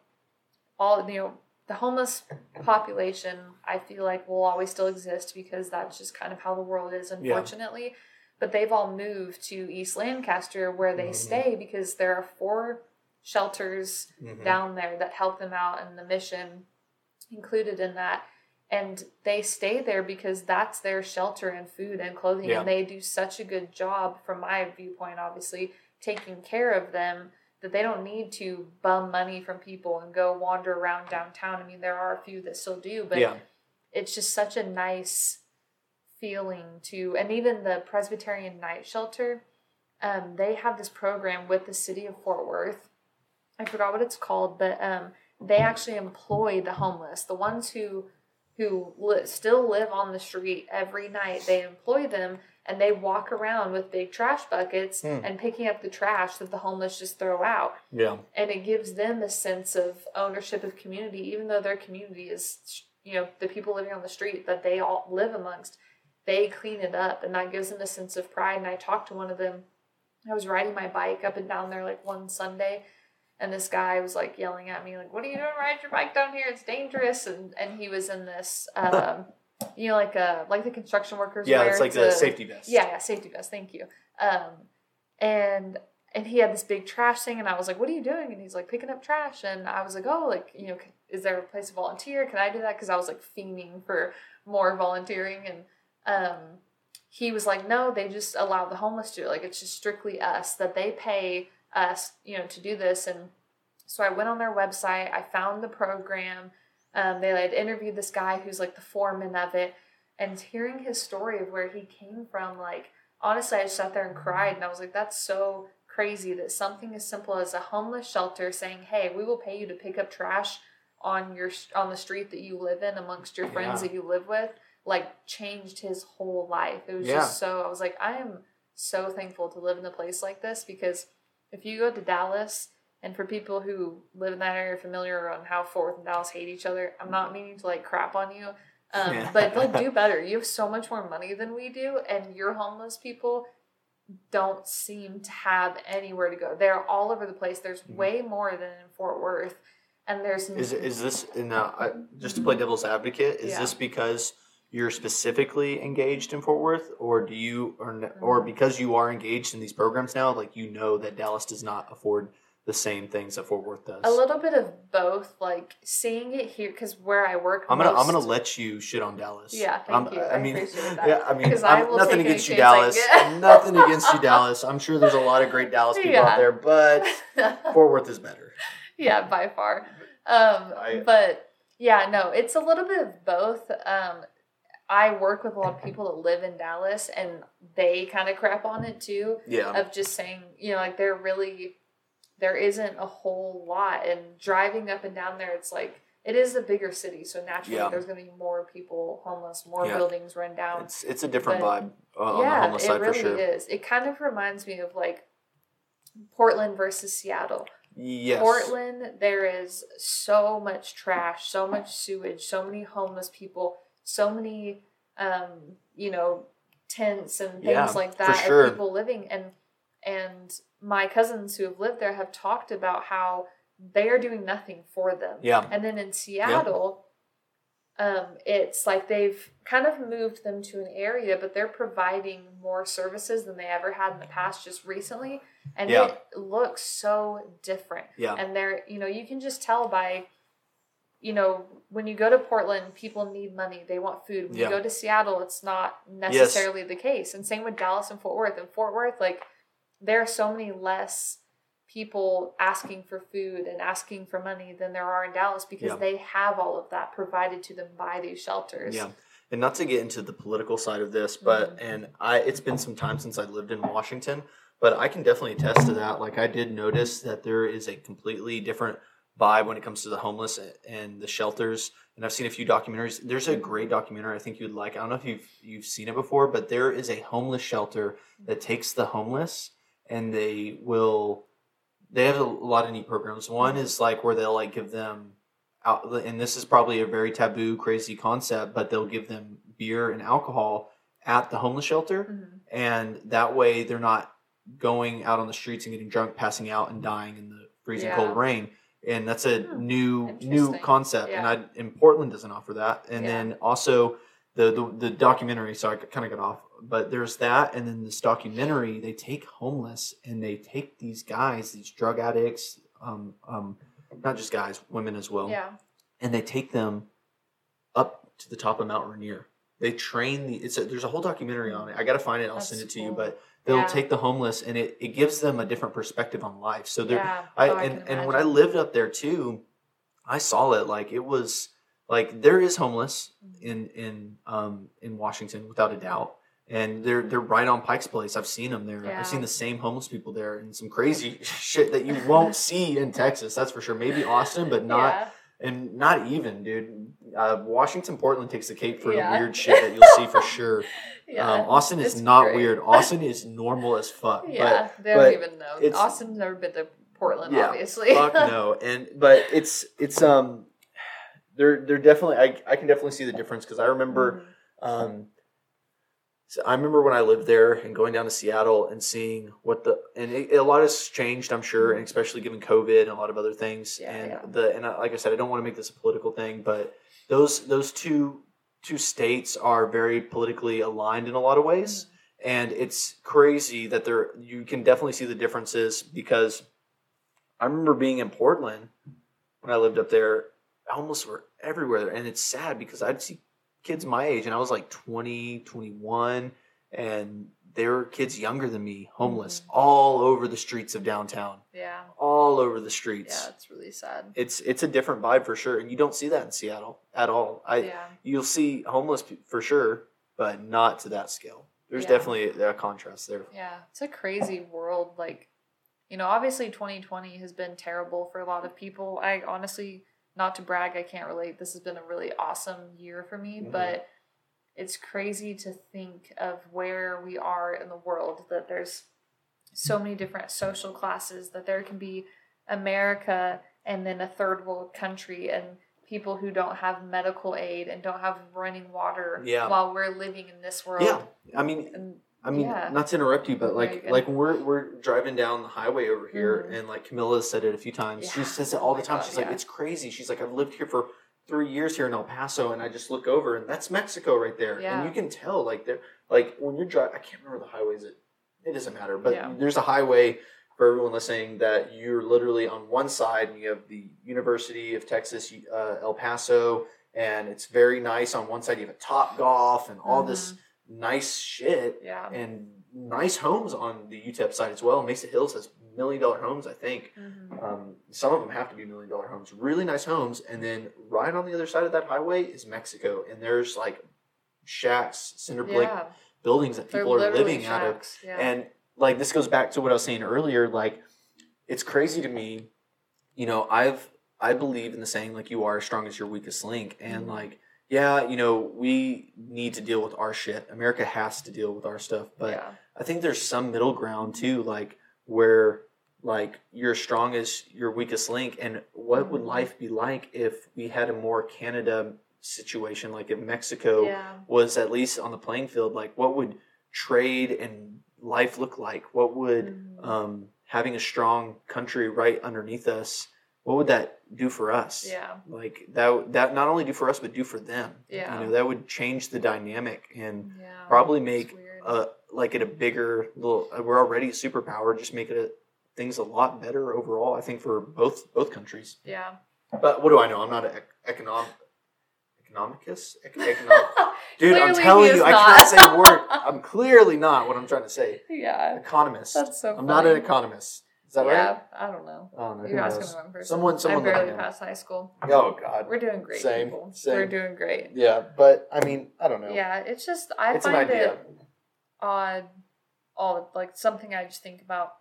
all you know the homeless population. I feel like will always still exist because that's just kind of how the world is, unfortunately. But they've all moved to East Lancaster where they Mhm. stay because there are four shelters Mhm. down there that help them out and the mission included in that and they stay there because that's their shelter and food and clothing Yeah. and they do such a good job from my viewpoint obviously taking care of them that they don't need to bum money from people and go wander around downtown. I mean there are a few that still do but yeah, it's just such a nice feeling to and even the presbyterian night shelter um, they have this program with the city of fort worth. I forgot what it's called but um, they actually employ the homeless the ones who who li- still live on the street every night. They employ them and they walk around with big trash buckets Hmm. and picking up the trash that the homeless just throw out. Yeah, and it gives them a sense of ownership of community even though their community is you know the people living on the street that they all live amongst they clean it up. And that gives them a sense of pride. And i talked to one of them. I was riding my bike up and down there like one sunday. And this guy was like yelling at me like what are you doing? Ride your bike down here. It's dangerous. And and he was in this um you know like uh like the construction workers yeah. It's like to- the safety vest. yeah, yeah, safety vest. Thank you. Um, and and he had this big trash thing, and I was like, "What are you doing?" And he's like, "Picking up trash." And I was like, "Oh, like you know, is there a place to volunteer? Can I do that?" Because I was like fiending for more volunteering, and um, he was like, "No, they just allow the homeless to it. Like it's just strictly us that they pay us, you know, to do this." And so I went on their website. I found the program. Um, they had interviewed this guy who's like the foreman of it, and hearing his story of where he came from, like honestly, I just sat there and cried, and I was like, that's so crazy that something as simple as a homeless shelter saying, "Hey, we will pay you to pick up trash on your on the street that you live in amongst your friends Yeah. that you live with," like changed his whole life. It was Yeah. just so. I was like, I am so thankful to live in a place like this because if you go to Dallas. And for people who live in that area, familiar on how Fort Worth and Dallas hate each other, I'm not meaning to like crap on you, um, Yeah. but like do better. You have so much more money than we do, and your homeless people don't seem to have anywhere to go. They're all over the place. There's Mhm. way more than in Fort Worth, and there's Is is this in uh, just to play devil's advocate? Is Yeah. this because you're specifically engaged in Fort Worth, or do you, or or Mhm. because you are engaged in these programs now, like you know that Dallas does not afford the same things that Fort Worth does? a little bit of both. Like seeing it here, because where I work, I'm gonna I'm gonna let you shit on Dallas. Yeah, thank I'm- you. I I mean, yeah, I mean, I nothing against you, Dallas. nothing against you, Dallas. I'm sure there's a lot of great Dallas people Yeah. out there, but Fort Worth is better. yeah, by far. Um, I- but yeah, no, it's a little bit of both. Um, I work with a lot of people that live in Dallas, and they kind of crap on it too. Yeah, Of just saying, you know, like they're really there isn't a whole lot, and driving up and down there, it's like it is a bigger city, so naturally Yeah. there's going to be more people homeless, more Yeah. buildings run down. it's it's a different But- vibe on the yeah, homeless it side really for sure. is. It kind of reminds me of like Portland versus Seattle, Yes. Portland, there is so much trash, so much sewage, so many homeless people, so many, um, you know, tents and things Yeah, like that sure. of people living. And and my cousins who have lived there have talked about how they are doing nothing for them. Yeah. And then in Seattle, um, it's like they've kind of moved them to an area, but they're providing more services than they ever had in the past just recently. And Yeah. it looks so different. Yeah. And they're, you know, you can just tell by, you know, when you go to Portland, people need money. They want food. When Yeah. you go to Seattle, it's not necessarily the case. And same with Dallas and Fort Worth. In Fort Worth, like, there are so many less people asking for food and asking for money than there are in Dallas because Yeah. they have all of that provided to them by these shelters. Yeah. And not to get into the political side of this, but Mhm. and I it's been some time since I lived in Washington, but I can definitely attest to that. Like I did notice that there is a completely different vibe when it comes to the homeless and the shelters. And I've seen a few documentaries. There's a great documentary I think you'd like. I don't know if you've you've seen it before, but there is a homeless shelter that takes the homeless and they will they have a lot of neat programs. One is like where they'll like give them out, and this is probably a very taboo, crazy concept, but they'll give them beer and alcohol at the homeless shelter, Mhm. and that way they're not going out on the streets and getting drunk, passing out, and dying in the freezing Yeah. cold rain. And that's a Hmm. new new concept, and I and Portland doesn't offer that. And Yeah. then also the, the the documentary. So I kind of got off, but there's that, and then this documentary. They take homeless and they take these guys, these drug addicts, um, um, not just guys, women as well, Yeah. and they take them up to the top of Mount Rainier. They train the. It's a, there's a whole documentary on it. I got to find it. I'll That's send it to you. But they'll Yeah. take the homeless, and it, it gives them a different perspective on life. So they're yeah. I Oh, and, can and when I lived up there too, I saw it like it was like there is homeless in in um in Washington without a doubt. And they're they're right on Pike's Place. I've seen them there. Yeah. I've seen the same homeless people there and some crazy shit that you won't see in Texas. That's for sure. Maybe Austin, but not yeah. and not even, dude. Uh, Washington, Portland takes the cake for Yeah. the weird shit that you'll see for sure. yeah. Um, Austin is not great. weird. Austin is normal as fuck. yeah, they but don't even know. Austin's never been to Portland, Yeah, obviously. fuck no and but it's it's um they're they're definitely i, I can definitely see the difference because i remember Mhm. um so i remember when i lived there and going down to seattle and seeing what the and it, a lot has changed i'm sure and mm-hmm. especially given covid and a lot of other things Yeah, and yeah. the and I, like i said i don't want to make this a political thing but those those two two states are very politically aligned in a lot of ways mm-hmm. and it's crazy that there you can definitely see the differences because I remember being in Portland when I lived up there. Homeless were everywhere, and it's sad because I'd see kids my age, and I was like 20, 21, and there were kids younger than me, homeless, Mhm. all over the streets of downtown, Yeah, all over the streets. yeah, it's really sad. It's it's a different vibe for sure, and you don't see that in Seattle at all. I yeah, you'll see homeless for sure, but not to that scale. There's Yeah. definitely a contrast there. yeah, it's a crazy world. Like, you know, obviously 2020 has been terrible for a lot of people. I honestly, not to brag, I can't relate. This has been a really awesome year for me, Mhm. but it's crazy to think of where we are in the world. That there's so many different social classes. That there can be America and then a third world country and people who don't have medical aid and don't have running water Yeah. while we're living in this world. Yeah, I mean, And I mean, Yeah. not to interrupt you, but like, like we're we're driving down the highway over here, Mhm. and like Camilla said it a few times. She says it Oh all the time. God, She's like, yeah. it's crazy. She's like, I've lived here for three years here in El Paso, and I just look over, and that's Mexico right there, Yeah. and you can tell like they're like when you're driving. I can't remember the highways. It it doesn't matter, but Yeah. there's a highway for everyone listening that you're literally on one side and you have the University of Texas, uh, El Paso, and it's very nice. On one side, you have a Topgolf and all this nice shit yeah. and nice homes on the UTEP side as well. Mesa Hills has million dollar homes, I think. Mhm. Um, some of them have to be million dollar homes, really nice homes. And then right on the other side of that highway is Mexico, and there's like shacks, cinder block Yeah. buildings that They're people are literally living out of. Yeah. And like this goes back to what I was saying earlier. Like it's crazy to me. You know, I've I believe in the saying like you are as strong as your weakest link, and Mhm. like yeah, you know, we need to deal with our shit. America has to deal with our stuff, but yeah. I think there's some middle ground too, like where like your strongest, your weakest link and what would Mhm. life be like if we had a more canada situation like if mexico yeah. was at least on the playing field like what would trade and life look like what would Mhm. um, having a strong country right underneath us what would that do for us? Yeah. like that that not only do for us but do for them. Yeah. you know that would change the dynamic and Yeah. probably make uh like it a bigger little we're already a superpower just make it a, things a lot better overall i think for both both countries. Yeah. but what do i know? I'm not an economic econom economicus? Ec- econom- dude i'm telling you i can't say a word. I'm clearly not what i'm trying to say. Yeah. economist. That's so i'm not an economist is that yeah, right I don't know. I don't know. You're asking the wrong person. Someone- someone I barely passed high school. Oh God. We're doing great, Same, people. same. We're doing great. Yeah, but I mean, I don't know. Yeah, it's just I it's find it odd, all like something I just think about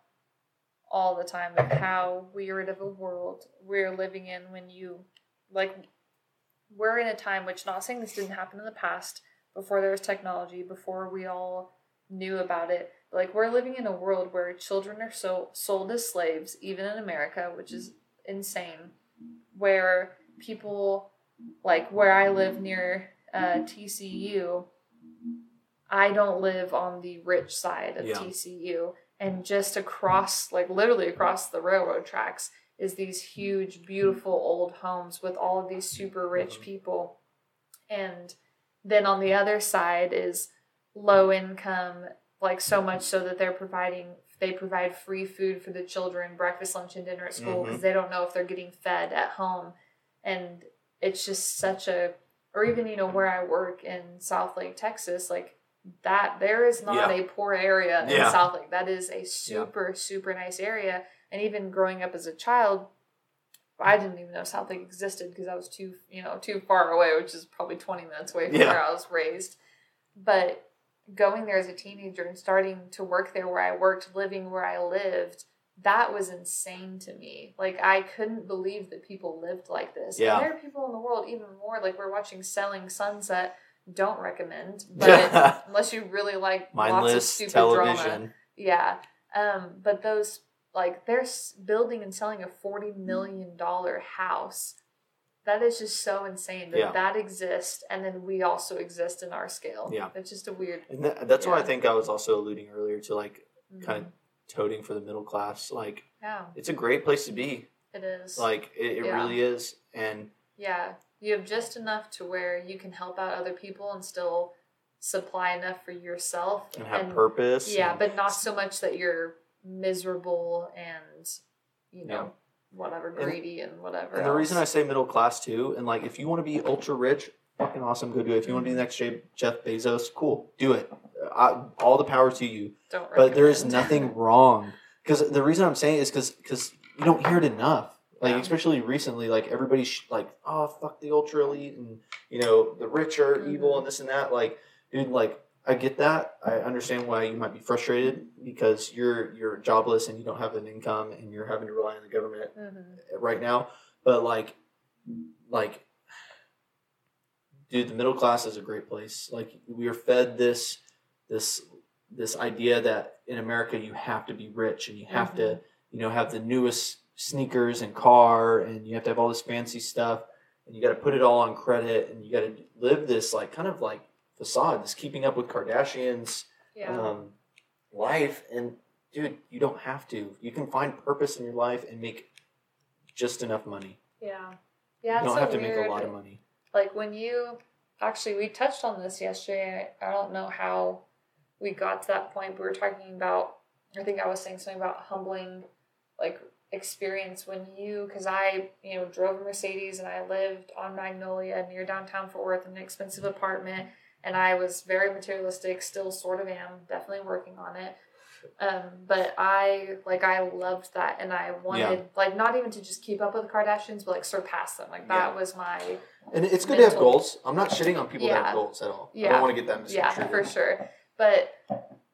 all the time of how weird of a world we're living in when you like we're in a time which not saying this didn't happen in the past before there was technology before we all knew about it like we're living in a world where children are so sold as slaves even in america which is insane where people like where i live near uh, tcu i don't live on the rich side of Yeah. tcu and just across like literally across the railroad tracks is these huge beautiful old homes with all of these super rich Mhm. people and then on the other side is low income like so much so that they're providing they provide free food for the children breakfast lunch and dinner at school mm-hmm. because they don't know if they're getting fed at home and it's just such a or even you know where i work in Southlake texas like that there is not Yeah. a poor area in Yeah. Southlake that is a super super nice area and even growing up as a child i didn't even know Southlake existed because i was too you know too far away which is probably 20 minutes away from Yeah. where i was raised but going there as a teenager and starting to work there where I worked, living where I lived, that was insane to me. Like I couldn't believe that people lived like this. Yeah. And there are people in the world even more like we're watching Selling Sunset. Don't recommend, but unless you really like lots of stupid television. drama, yeah. Um, but those like they're building and selling a forty million dollar house. That is just so insane that Yeah. that exists, and then we also exist in our scale. Yeah. it's just a weird. And that, that's why I think I was also alluding earlier to like kind Mhm. of toting for the middle class. Like Yeah, it's a great place to be. it is. Like it, it Yeah. really is. And yeah, you have just enough to where you can help out other people and still supply enough for yourself and have purpose. Yeah, and- but not so much that you're miserable and you know Yeah. Whatever greedy and, whatever. And the reason I say middle class too, and like if you want to be ultra rich, fucking awesome, go do it. If you want to be the next Jeff Bezos, cool, do it. I, all the power to you. don't. But there is nothing wrong because the reason I'm saying is because because you don't hear it enough. Like Yeah. especially recently, like everybody's sh- like, oh fuck the ultra elite, and you know the rich are evil Mhm. and this and that. Like, dude, like I get that. I understand why you might be frustrated because you're you're jobless and you don't have an income and you're having to rely on the government Mhm. right now. But like, like, dude, the middle class is a great place. Like we are fed this this this idea that in America you have to be rich and you have to you know have the newest sneakers and car and you have to have all this fancy stuff and you got to put it all on credit and you got to live this like kind of like facade, this keeping up with Kardashians Yeah. um, life. And dude, you don't have to. You can find purpose in your life and make just enough money. yeah. Yeah. You don't it's have so to make a lot of money. Like when you actually we touched on this yesterday. I don't know how we got to that point. We were talking about. I think I was saying something about humbling, like experience when you because I you know drove a Mercedes and I lived on Magnolia near downtown Fort Worth in an expensive apartment and I was very materialistic. Still sort of am. Definitely working on it. Um, but I like I loved that, and I wanted like not even to just keep up with the Kardashians, but like surpass them. Like that Yeah. was my And it's good to have goals. I'm not shitting on people that have goals at all. Yeah. I don't want to get them yeah for sure. But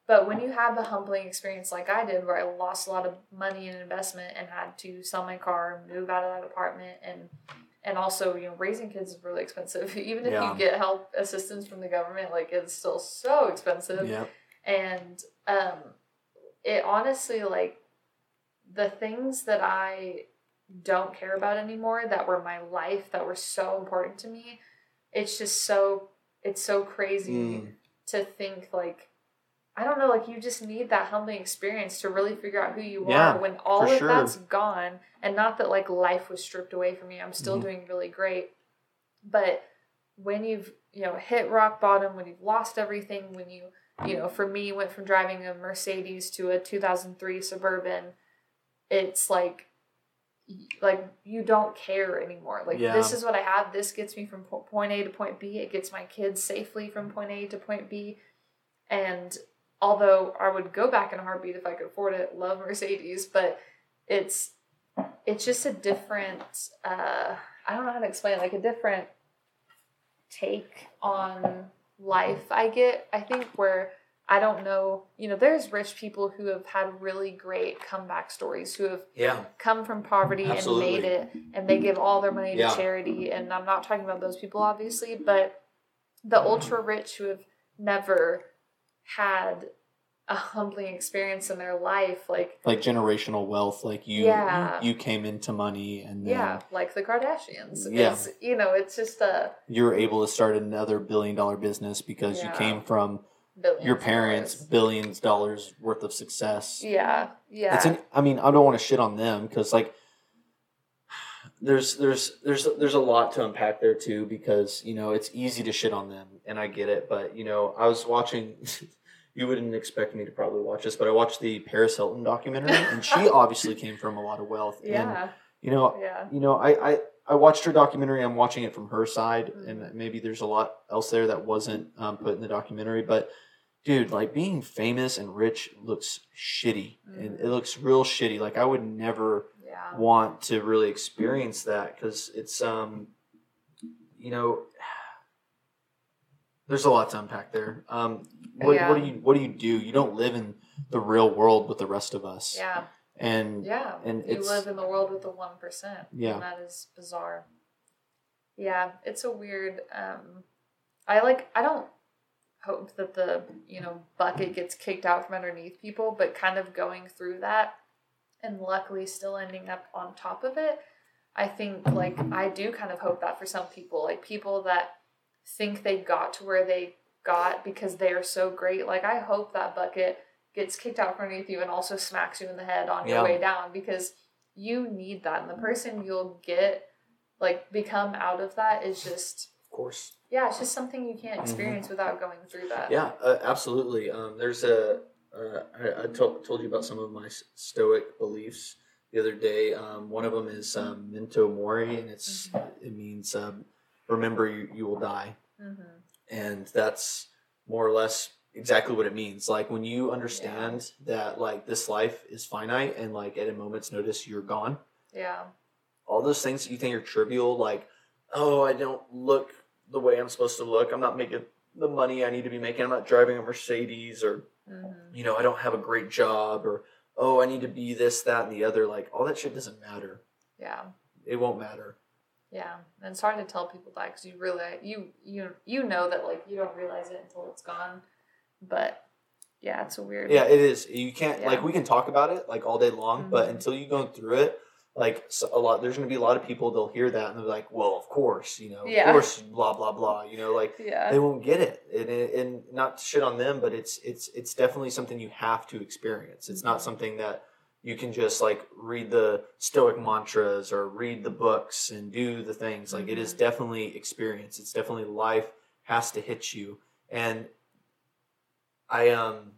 but when you have a humbling experience like I did, where I lost a lot of money in investment and had to sell my car, move out of that apartment, and and also you know raising kids is really expensive. Even if Yeah. you get help assistance from the government, like it's still so expensive. Yeah. and um it honestly like the things that I don't care about anymore that were my life that were so important to me it's just so it's so crazy Mm. to think like I don't know, like you just need that humbling experience to really figure out who you Yeah, are when all of sure. that's gone. And not that like life was stripped away from me. I'm still Mhm. doing really great. But when you've, you know, hit rock bottom, when you've lost everything, when you, you know, for me went from driving a Mercedes to a 2003 Suburban, it's like like you don't care anymore. Like Yeah. this is what I have. This gets me from point A to point B. It gets my kids safely from point A to point B. And although I would go back in a heartbeat if I could afford it, love Mercedes, but it's it's just a different uh I don't know how to explain it, like a different take on life I get. I think where I don't know, you know, there's rich people who have had really great comeback stories who have Yeah. come from poverty Absolutely. and made it and they give all their money to charity and i'm not talking about those people obviously but the ultra rich who have never had a humbling experience in their life like like generational wealth like you Yeah. you came into money and then yeah like the kardashians Yeah. it's you know it's just a you're able to start another billion dollar business because you came from billion your parents dollars. billions dollars worth of success yeah yeah it's an, i mean i don't want to shit on them because like there's there's there's there's a lot to unpack there too because you know it's easy to shit on them and i get it but you know i was watching you wouldn't expect me to probably watch this but i watched the paris hilton documentary and she obviously came from a lot of wealth. And yeah. you know yeah. you know I, I i watched her documentary. I'm watching it from her side Mhm. and maybe there's a lot else there that wasn't um, put in the documentary but dude like being famous and rich looks shitty and Mhm. it looks real shitty. Like i would never yeah. want to really experience that because it's um you know there's a lot to unpack there um what, Yeah. what do you what do you do you don't live in the real world with the rest of us yeah and Yeah, and you it's- live in the world with the one percent. Yeah. and that is bizarre. Yeah, it's a weird. Um, I like. I don't hope that the you know bucket gets kicked out from underneath people, but kind of going through that, and luckily still ending up on top of it. I think like I do kind of hope that for some people, like people that think they got to where they got because they are so great. Like I hope that bucket gets kicked out from underneath you and also smacks you in the head on Yeah. your way down because you need that. And the person you'll get like become out of that is just of course yeah, it's just something you can't experience without going through that. Mm-hmm. Yeah, uh, absolutely. Um, there's a uh, I, I told told you about some of my stoic beliefs the other day. Um, one of them is um, memento mori, and it's it means um, remember you, you will die, hmm and that's more or less exactly what it means. Like when you understand that like this life is finite, and like at a moment's notice you're gone. Yeah. All those things that you think are trivial, like oh I don't look the way I'm supposed to look. I'm not making the money I need to be making. I'm not driving a Mercedes or hmm you know, I don't have a great job or oh, I need to be this, that, and the other. Like all that shit doesn't matter. Yeah. It won't matter. Yeah, and it's hard to tell people that because you really you you you know that like you don't realize it until it's gone, but yeah, it's a weird. Yeah, it is. You can't Yeah. like we can talk about it like all day long, but Mhm. until you go through it, like so a lot, there's going to be a lot of people they'll hear that and they'll be like, well, of course, you know, Yeah. of course, blah blah blah. You know, like yeah, they won't get it, and, and not shit on them, but it's it's it's definitely something you have to experience. It's not Mhm. something that you can just like read the stoic mantras or read the books and do the things. Like it is Mhm. definitely experience. It's definitely life has to hit you, and I um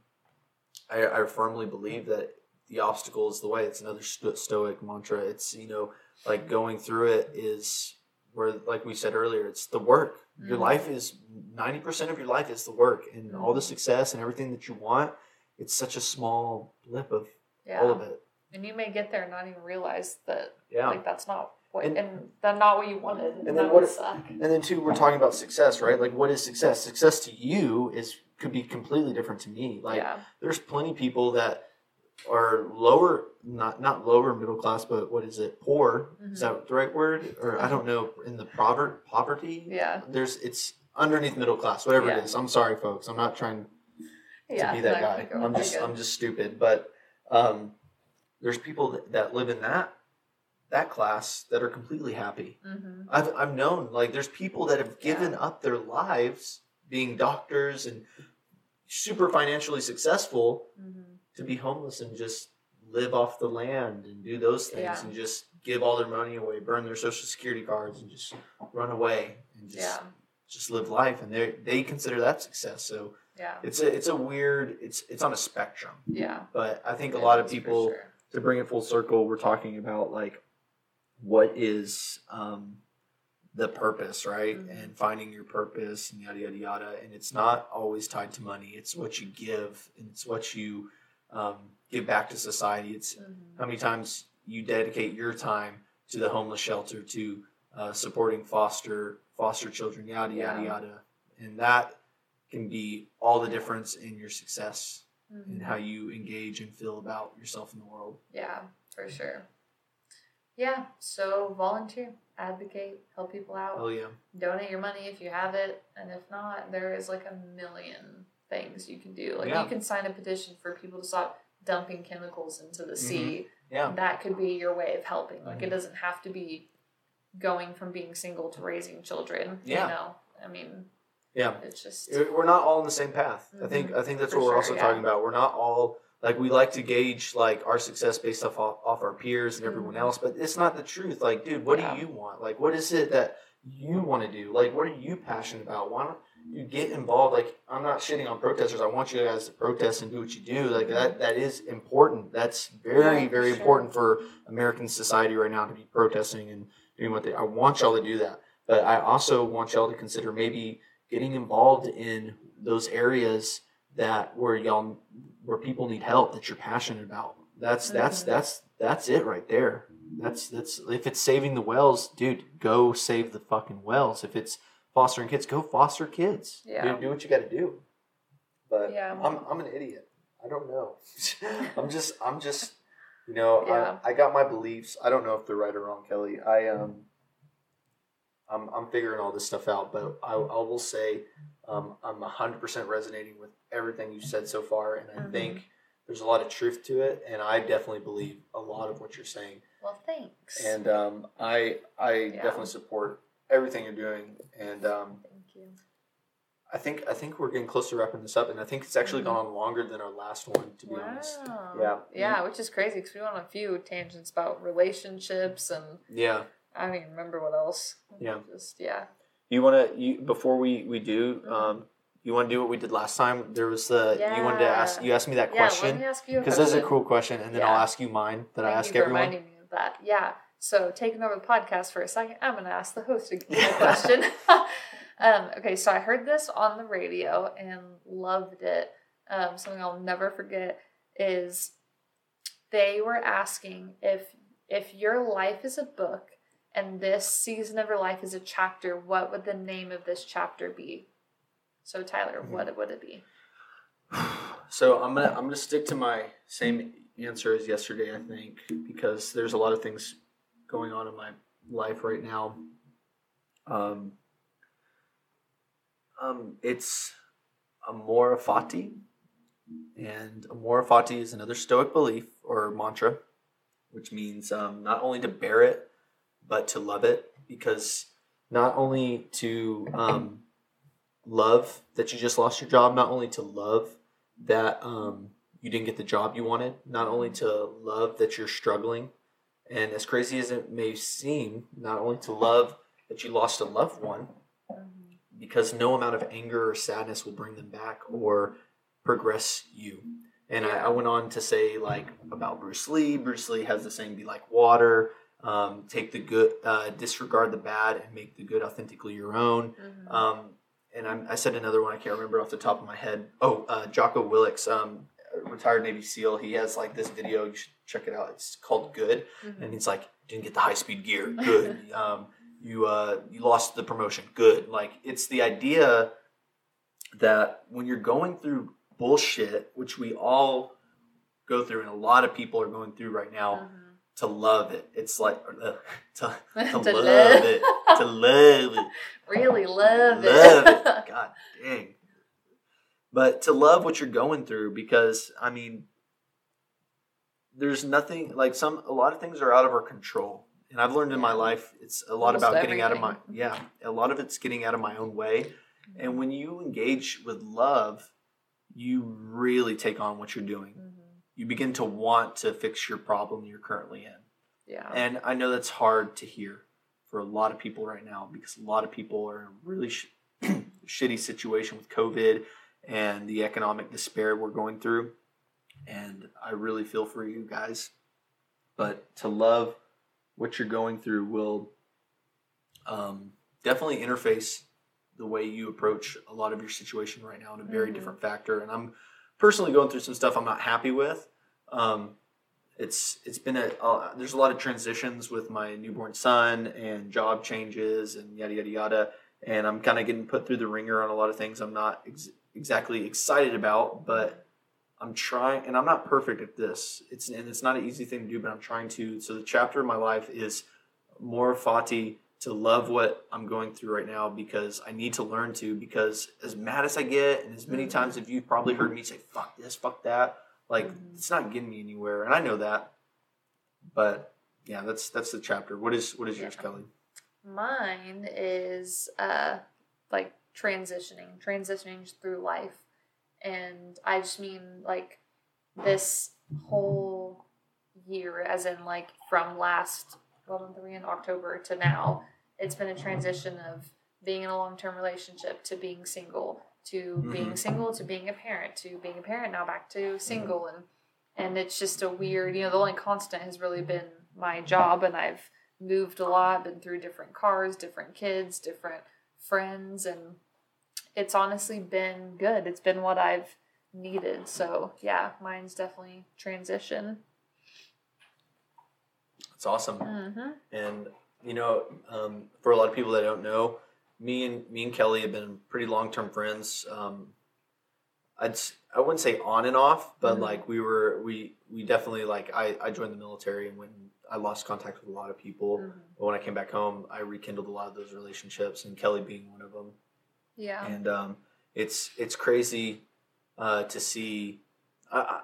I, I firmly believe that the obstacle is the way. It's another sto- stoic mantra. It's you know like going through it is where like we said earlier it's the work your Mhm. life is 90% of your life is the work and all the Mhm. success and everything that you want it's such a small blip of yeah. all of it And you may get there and not even realize that yeah like that's not what And- and, that's not what you wanted. And, then that what suck. and then too we're talking about success right like what is success success to you is could be completely different to me like yeah. there's plenty of people that are lower not not lower middle class but what is it poor is Mhm. that the right word or i don't know in the proverb poverty Yeah. there's it's underneath middle class whatever Yeah. it is i'm sorry folks i'm not trying Yeah. to be that guy i'm just i'm just stupid but um there's people that, that live in that that class that are completely happy. Mm-hmm. I've I've known like there's people that have given Yeah. up their lives being doctors and super financially successful Mm-hmm. to be homeless and just live off the land and do those things Yeah. and just give all their money away, burn their social security cards and just run away and just Yeah. just live life and they they consider that success. So Yeah. it's a it's a weird it's it's on a spectrum. Yeah. But I think a lot of people sure. to bring it full circle, we're talking about like what is um, the purpose, right? Mhm. And finding your purpose and yada yada yada. And it's not always tied to money. It's what you give and it's what you um, give back to society. It's Mhm. how many times you dedicate your time to the homeless shelter, to uh, supporting foster foster children, yada yada Yeah. yada. And that can be all the difference in your success Mhm. and how you engage and feel about yourself in the world. Yeah, for sure. Yeah, so volunteer, advocate, help people out. Oh yeah. Donate your money if you have it, and if not, there is like a million things you can do. Like Yeah. you can sign a petition for people to stop dumping chemicals into the sea. Mm-hmm. Yeah. That could be your way of helping. Like Mhm. it doesn't have to be going from being single to raising children. Yeah. You know, I mean, Yeah. it's just We're not all on the same path. I think I think that's For what we're sure, also yeah. talking about. We're not all like we like to gauge like our success based off off, our peers and everyone Mhm. else, but it's not the truth. Like, dude, what Yeah. do you want? Like, what is it that you want to do? Like, what are you passionate about? Why don't you get involved? Like, I'm not shitting on protesters. I want you guys to protest and do what you do. Like that that is important. That's very Yeah, very sure. important for American society right now to be protesting and doing what they. I want y'all to do that, but I also want y'all to consider maybe getting involved in those areas that where y'all where people need help that you're passionate about. That's that's Mhm. that's that's it right there. That's that's if it's saving the whales, dude, go save the fucking whales. If it's fostering kids, go foster kids. Yeah. Do, do what you got to do. But Yeah. I'm I'm an idiot. I don't know. I'm just I'm just you know Yeah. I, I got my beliefs. I don't know if they're right or wrong, Kelly. I um I'm I'm figuring all this stuff out, but I, I will say um, I'm 100% resonating with everything you've said so far, and I Mhm. think there's a lot of truth to it, and I definitely believe a lot of what you're saying, well, thanks. and um, I I Yeah. definitely support everything you're doing, and um, Thank you. I think I think we're getting close to wrapping this up, and I think it's actually Mhm. gone on longer than our last one, to be honest. Yeah. Yeah, which is crazy because we went on a few tangents about relationships and Yeah. I don't even remember what else. Yeah. Just yeah. You want to you before we we do Mhm. um, you want to do what we did last time? There was the you wanted to ask you asked me that Yeah, let question me ask you because question. that's a cool question, and then Yeah. I'll ask you mine that I Thank ask you for everyone. reminding me of that. Yeah. So taking over the podcast for a second, I'm gonna ask the host a a question. um, okay, so I heard this on the radio and loved it. Um, something I'll never forget is they were asking if if your life is a book and this season of her life is a chapter, what would the name of this chapter be? So Tyler, Mm-hmm. what would it be? So I'm gonna I'm gonna stick to my same answer as yesterday. I think because there's a lot of things going on in my life right now. Um, um, it's amor fati, and amor fati is another Stoic belief or mantra, which means um, not only to bear it, but to love it. Because not only to um, love that you just lost your job, not only to love that um, you didn't get the job you wanted, not only to love that you're struggling, and as crazy as it may seem, not only to love that you lost a loved one, because no amount of anger or sadness will bring them back or progress you. And I, I went on to say like about Bruce Lee. Bruce Lee has the saying, "Be like water." Um, take the good, uh, disregard the bad, and make the good authentically your own. Mhm. Um, and I'm, I said another one I can't remember off the top of my head. Oh, uh, Jocko Willink, um, retired Navy SEAL. He has like this video. You should check it out. It's called "Good," Mhm. and he's like, "Didn't get the high speed gear. Good. um, you uh, you lost the promotion. Good." Like it's the idea that when you're going through bullshit, which we all go through, and a lot of people are going through right now, Mhm. To love it. It's like uh, to, to, To love love. it. To love it. really love it. love it. God dang. But to love what you're going through, because I mean, there's nothing like some a lot of things are out of our control and i've learned in my life it's a lot Almost about getting out of my yeah a lot of it's getting out of my own way and when you engage with love you really take on what you're doing Mhm. You begin to want to fix your problem you're currently in Yeah. and I know that's hard to hear for a lot of people right now because a lot of people are in a really sh- shitty situation with COVID and the economic despair we're going through. And I really feel for you guys. But to love what you're going through will um, definitely interface the way you approach a lot of your situation right now in a very Mhm. different factor. And I'm personally going through some stuff I'm not happy with. Um, it's it's been a uh, there's a lot of transitions with my newborn son and job changes and yada yada yada. And i'm kind of getting put through the ringer on a lot of things i'm not ex- exactly excited about but i'm trying and i'm not perfect at this. It's and it's not an easy thing to do but i'm trying to. So the chapter of my life is amor fati to love what i'm going through right now because i need to learn to because as mad as i get and as many Mhm. times as you've probably heard me say fuck this fuck that like Mhm. it's not getting me anywhere and i know that. But yeah that's that's the chapter. What is what is yours kelly? Mine is uh like transitioning, transitioning through life. And I just mean like this whole year as in like from last well, month we in October to now, it's been a transition of being in a long term relationship to being single to being Mhm. single to being a parent to being a parent now back to single and and it's just a weird you know the only constant has really been my job and I've moved a lot, been through different cars, different kids, different friends, and it's honestly been good. It's been what I've needed. So yeah, mine's definitely transition. it's awesome Mm-hmm. and you know um, for a lot of people that don't know me and me and kelly have been pretty long-term friends um, I'd I wouldn't say on and off, but Mhm. like we were we we definitely like I I joined the military and when I lost contact with a lot of people. Mm-hmm. But when I came back home, I rekindled a lot of those relationships, and Kelly being one of them. Yeah. And um, it's it's crazy uh, to see. I,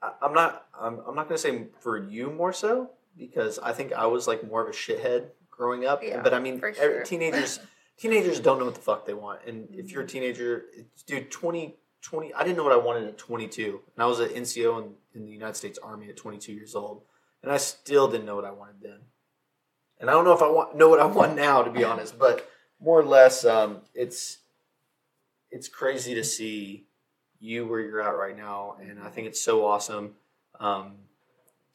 I, I'm not I'm, I'm not gonna say for you more so because I think I was like more of a shithead growing up. Yeah, but I mean, sure. teenagers teenagers don't know what the fuck they want, and if you're a Mhm. teenager, it's, dude, 20, 20 I didn't know what I wanted at 22, and I was an NCO in, in the United States Army at 22 years old, and I still didn't know what I wanted then. And I don't know if I want know what I want now, to be honest, but more or less, um, it's it's crazy to see you where you're at right now, and I think it's so awesome um,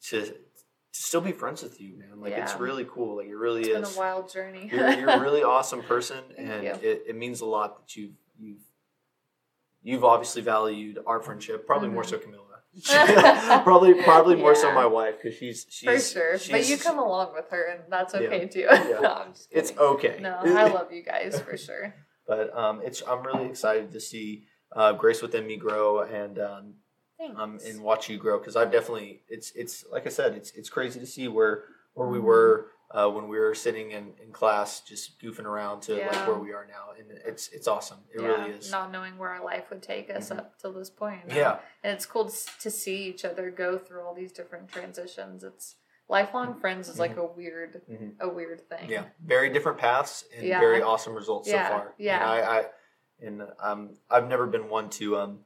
to to still be friends with you, man. Like it's really cool. Like it really It's been a wild journey. you're, you're a really awesome person and it, it means a lot that you've you've you've obviously valued our friendship probably more Mhm. so camilla probably probably more so my wife because she's she's For sure. But you come along with her and that's Yeah. okay too. Yeah. no, it's okay No, I love you guys for sure. but um it's i'm really excited to see uh, grace within me grow and um, Thanks. um and watch you grow because i've definitely it's it's like i said it's it's crazy to see where where we Mhm. were uh, when we were sitting in, in class just goofing around to like where we are now and it's it's awesome it yeah, really is Not knowing where our life would take us Mhm. up till this point. yeah And it's cool to, see each other go through all these different transitions. It's lifelong friends is like a weird, Mhm. a weird thing. Yeah, very different paths and Yeah. very awesome results Yeah, so far. yeah. and I, I and um, I've never been one to um,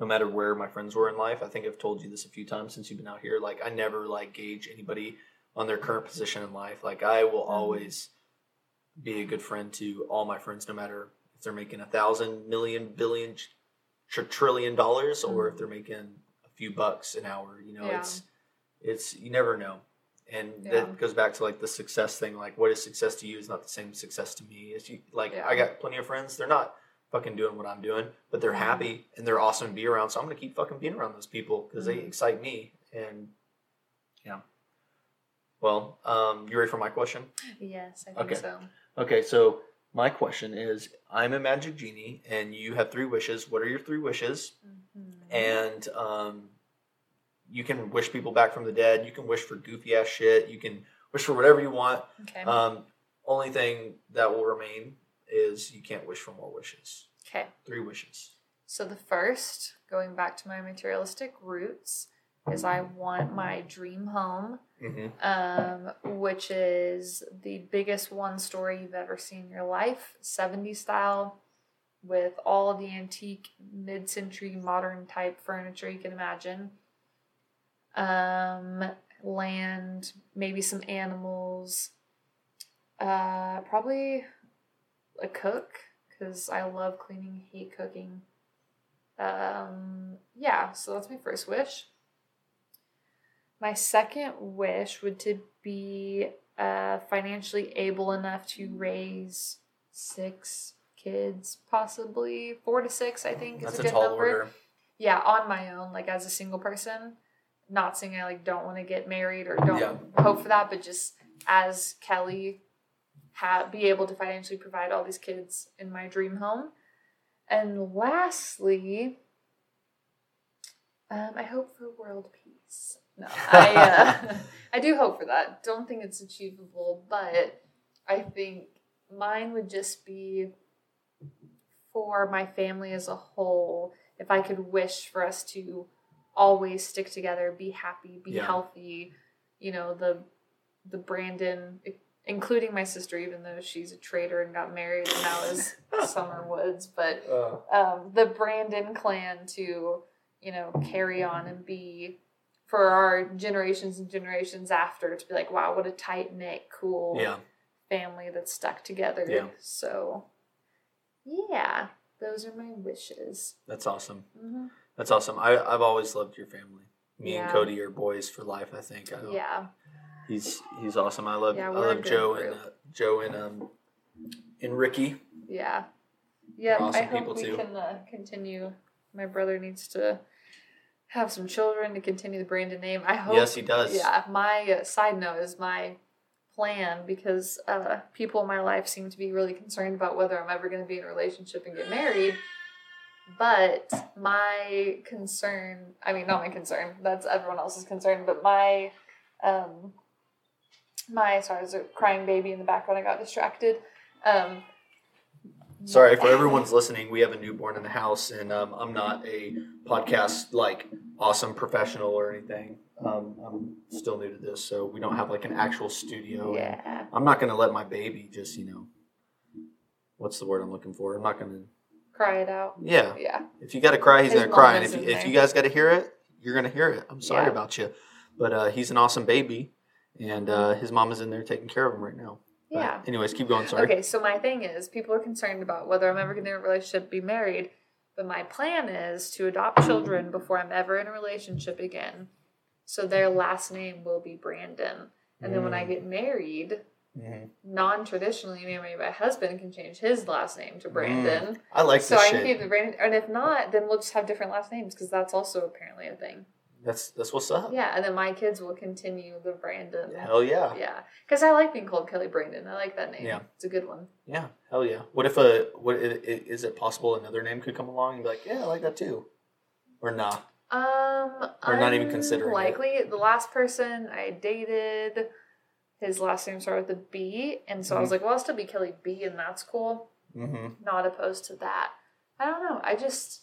no matter where my friends were in life. I think I've told you this a few times since you've been out here. Like I never like gauge anybody on their current position in life. Like I will Mhm. always be a good friend to all my friends, no matter if they're making a thousand, million, billion, tr- trillion dollars, or if Mhm. they're making a few bucks an hour. You know, Yeah. it's it's you never know and Yeah. that goes back to like the success thing like what is success to you is not the same success to me as you like Yeah. i got plenty of friends they're not fucking doing what i'm doing but they're happy and they're awesome to be around so i'm gonna keep fucking being around those people because they Mhm. excite me and yeah well um you ready for my question Yes, I think Okay. so. okay so my question is i'm a magic genie and you have three wishes what are your three wishes Mhm. and um, you can wish people back from the dead. You can wish for goofy ass shit. You can wish for whatever you want. okay. Um, only thing that will remain is you can't wish for more wishes. okay. Three wishes. So the first, going back to my materialistic roots, is I want my dream home, Mm-hmm. um, which is the biggest one story you've ever seen in your life, 70 style, with all the antique, mid century, modern type furniture you can imagine. Um, land, maybe some animals, uh, probably a cook because I love cleaning, hate cooking. Um, yeah, so that's my first wish. My second wish would to be uh, financially able enough to raise six kids, possibly four to six. I think That's is a a good number. order. Yeah, on my own, like as a single person. Not saying I like don't want to get married or don't Yeah. hope for that, but just as Kelly, ha- be able to financially provide all these kids in my dream home. And lastly, um, I hope for world peace. No, I uh, I do hope for that. Don't think it's achievable, but I think mine would just be for my family as a whole. If I could wish for us to always stick together, be happy, be Yeah. healthy, you know the the Brandon, including my sister, even though she's a traitor and got married and now is Summer Woods, but Uh, um, the Brandon clan to, you know, carry on and be for our generations and generations after to be like, wow, what a tight knit, cool yeah. family that's stuck together. Yeah. So, yeah, those are my wishes. That's awesome. hmm That's awesome. I, I've always loved your family. Me and Cody are boys for life. I think. I don't, Yeah, He's he's awesome. I love Yeah, I love Joe and uh, Joe and um and Ricky. yeah, yeah. Awesome I hope we too. can uh, continue. My brother needs to have some children to continue the Brandon name. I hope. Yes, he does. Yeah, my uh, side note is my plan because uh, people in my life seem to be really concerned about whether I'm ever going to be in a relationship and get married. But my concern, I mean, not my concern, that's everyone else's concern, but my, um, my, sorry, there's a crying baby in the background. I got distracted. Um, Sorry for everyone's listening. We have a newborn in the house, and um, I'm not a podcast like awesome professional or anything. Um, I'm still new to this, so we don't have like an actual studio. and Yeah. I'm not gonna let my baby just you know. What's the word I'm looking for? I'm not gonna. Cry it out. Yeah, Yeah. if you got to cry, he's gonna cry, and if you, if you guys got to hear it, you're gonna hear it. I'm sorry Yeah. about you, but uh, he's an awesome baby, and uh, his mom is in there taking care of him right now. But Yeah. anyways, keep going. Sorry. Okay, so my thing is, people are concerned about whether I'm ever going to be in a relationship, be married. But my plan is to adopt children before I'm ever in a relationship again. So their last name will be Brandon. And then when I Mm. get married, Mhm. non traditionally, maybe my husband can change his last name to Brandon. I like so this I can keep the Brandon. And if not, then we'll just have different last names because that's also apparently a thing. That's that's what's up. Yeah, and then my kids will continue the Brandon. Hell yeah. Yeah, because I like being called Kelly Brandon. I like that name. Yeah. It's a good one. Yeah, hell yeah. What if a what i- i- is it possible another name could come along and be like, yeah, I like that too, or nah? Um, Or not even considering. Likely, the last person I dated, his last name started with a B, and so I Mm-hmm. was like, well, I'll still be Kelly B, and that's cool. Mm-hmm. Not opposed to that. I don't know. I just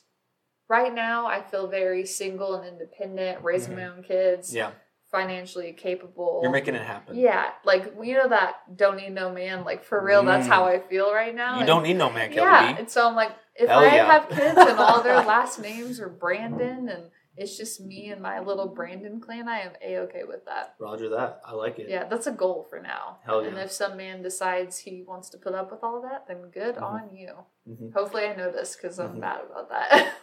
right now I feel very single and independent, raising my own kids, Mm-hmm. Yeah, financially capable. you're making it happen. yeah, like you know that don't need no man. Like for real, that's Mm. how I feel right now. You and- don't need no man, Kelly yeah, and so I'm like, if Hell I yeah. have kids and all their last names are Brandon and it's just me and my little Brandon clan, I am a okay with that. Roger that. I like it. Yeah, that's a goal for now. Hell yeah. And if some man decides he wants to put up with all that, then good Mhm. on you. Mhm. Hopefully, I know this because I'm Mhm. bad about that.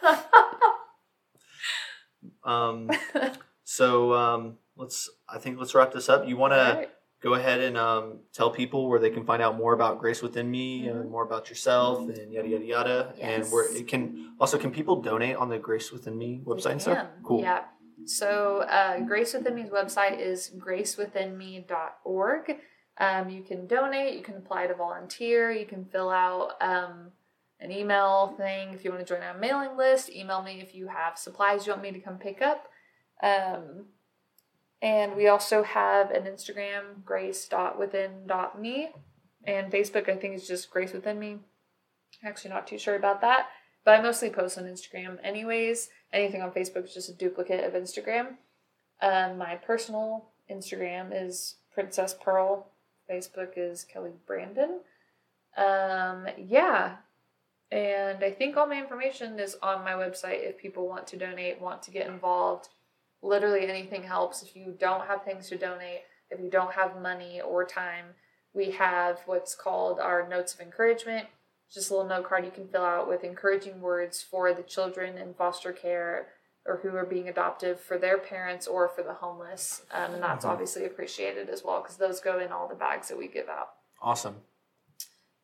Um. So um, let's. I think let's wrap this up. You want to. Go ahead and um, tell people where they can find out more about Grace Within Me, and Mhm. more about yourself, and yada yada yada. And where it can also can people donate on the Grace Within Me website and stuff? Cool. Yeah. So uh, Grace Within Me's website is gracewithinme.org. Um, you can donate, you can apply to volunteer, you can fill out um, an email thing if you want to join our mailing list. Email me if you have supplies you want me to come pick up. Um, and we also have an Instagram, grace.within.me. And Facebook, I think, is just Grace Within Me. Actually, not too sure about that. But I mostly post on Instagram anyways. Anything on Facebook is just a duplicate of Instagram. Um, my personal Instagram is Princess Pearl. Facebook is Kelly Brandon. Um, yeah. And I think all my information is on my website if people want to donate, want to get involved. Literally anything helps. If you don't have things to donate, if you don't have money or time, we have what's called our notes of encouragement. It's Just a little note card you can fill out with encouraging words for the children in foster care or who are being adoptive for their parents or for the homeless. Um, and that's Mhm. obviously appreciated as well because those go in all the bags that we give out. Awesome.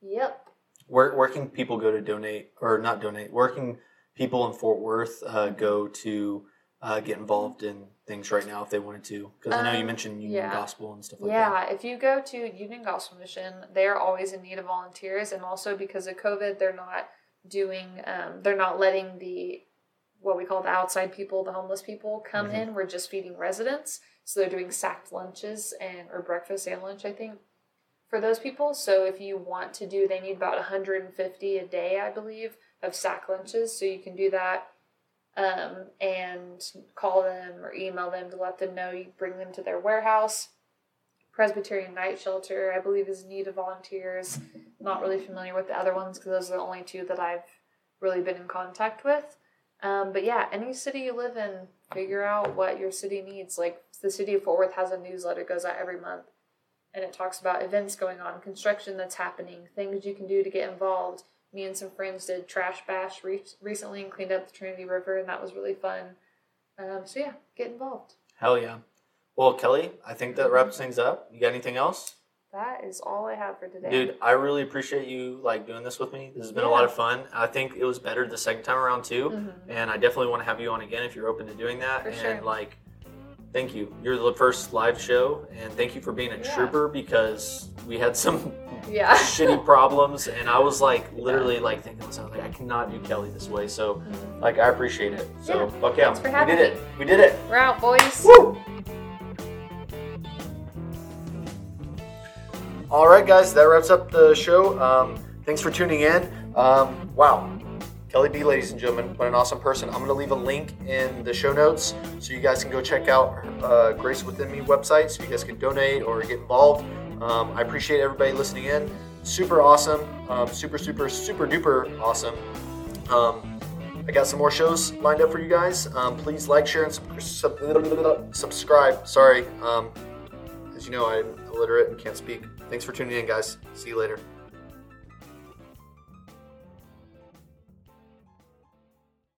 Yep. Where where can people go to donate or not donate? Where can people in Fort Worth uh, go to uh, get involved in things right now if they wanted to? Because I know you Um, mentioned Union yeah. Gospel and stuff like yeah, that. Yeah, if you go to Union Gospel Mission, they're always in need of volunteers, and also because of COVID, they're not doing, um, they're not letting the what we call the outside people, the homeless people, come Mhm. in. We're just feeding residents, so they're doing sacked lunches and or breakfast and lunch, I think, for those people. So if you want to do, they need about 150 a day, I believe, of sack lunches. So you can do that um, and call them or email them to let them know you bring them to their warehouse. Presbyterian Night Shelter, I believe, is in need of volunteers. Not really familiar with the other ones because those are the only two that I've really been in contact with. Um, but yeah, any city you live in, figure out what your city needs. Like the city of Fort Worth has a newsletter goes out every month, and it talks about events going on, construction that's happening, things you can do to get involved. Me and some friends did trash bash re- recently and cleaned up the Trinity River, and that was really fun. Um, so yeah, get involved. Hell yeah. Well, Kelly, I think that wraps things up. You got anything else? That is all I have for today. Dude, I really appreciate you like doing this with me. This has been a lot of fun. I think it was better the second time around too. Mhm. And I definitely want to have you on again if you're open to doing that. For and sure. like thank you. You're the first live show and thank you for being a Yeah. trooper because we had some Yeah. shitty problems and I was like literally like thinking to myself like I cannot do Kelly this way. So Mhm. like I appreciate it. So Yeah. fuck yeah. Thanks for having we did me. it. We did it. We're out, boys. Woo! All right, guys, that wraps up the show. Um, thanks for tuning in. Um, wow. Kelly B, ladies and gentlemen, what an awesome person. I'm going to leave a link in the show notes so you guys can go check out uh, Grace Within Me website so you guys can donate or get involved. Um, I appreciate everybody listening in. Super awesome. Um, super, super, super duper awesome. Um, I got some more shows lined up for you guys. Um, please like, share, and sub- sub- subscribe. Sorry. Um, as you know, I'm illiterate and can't speak. Thanks for tuning in, guys. See you later.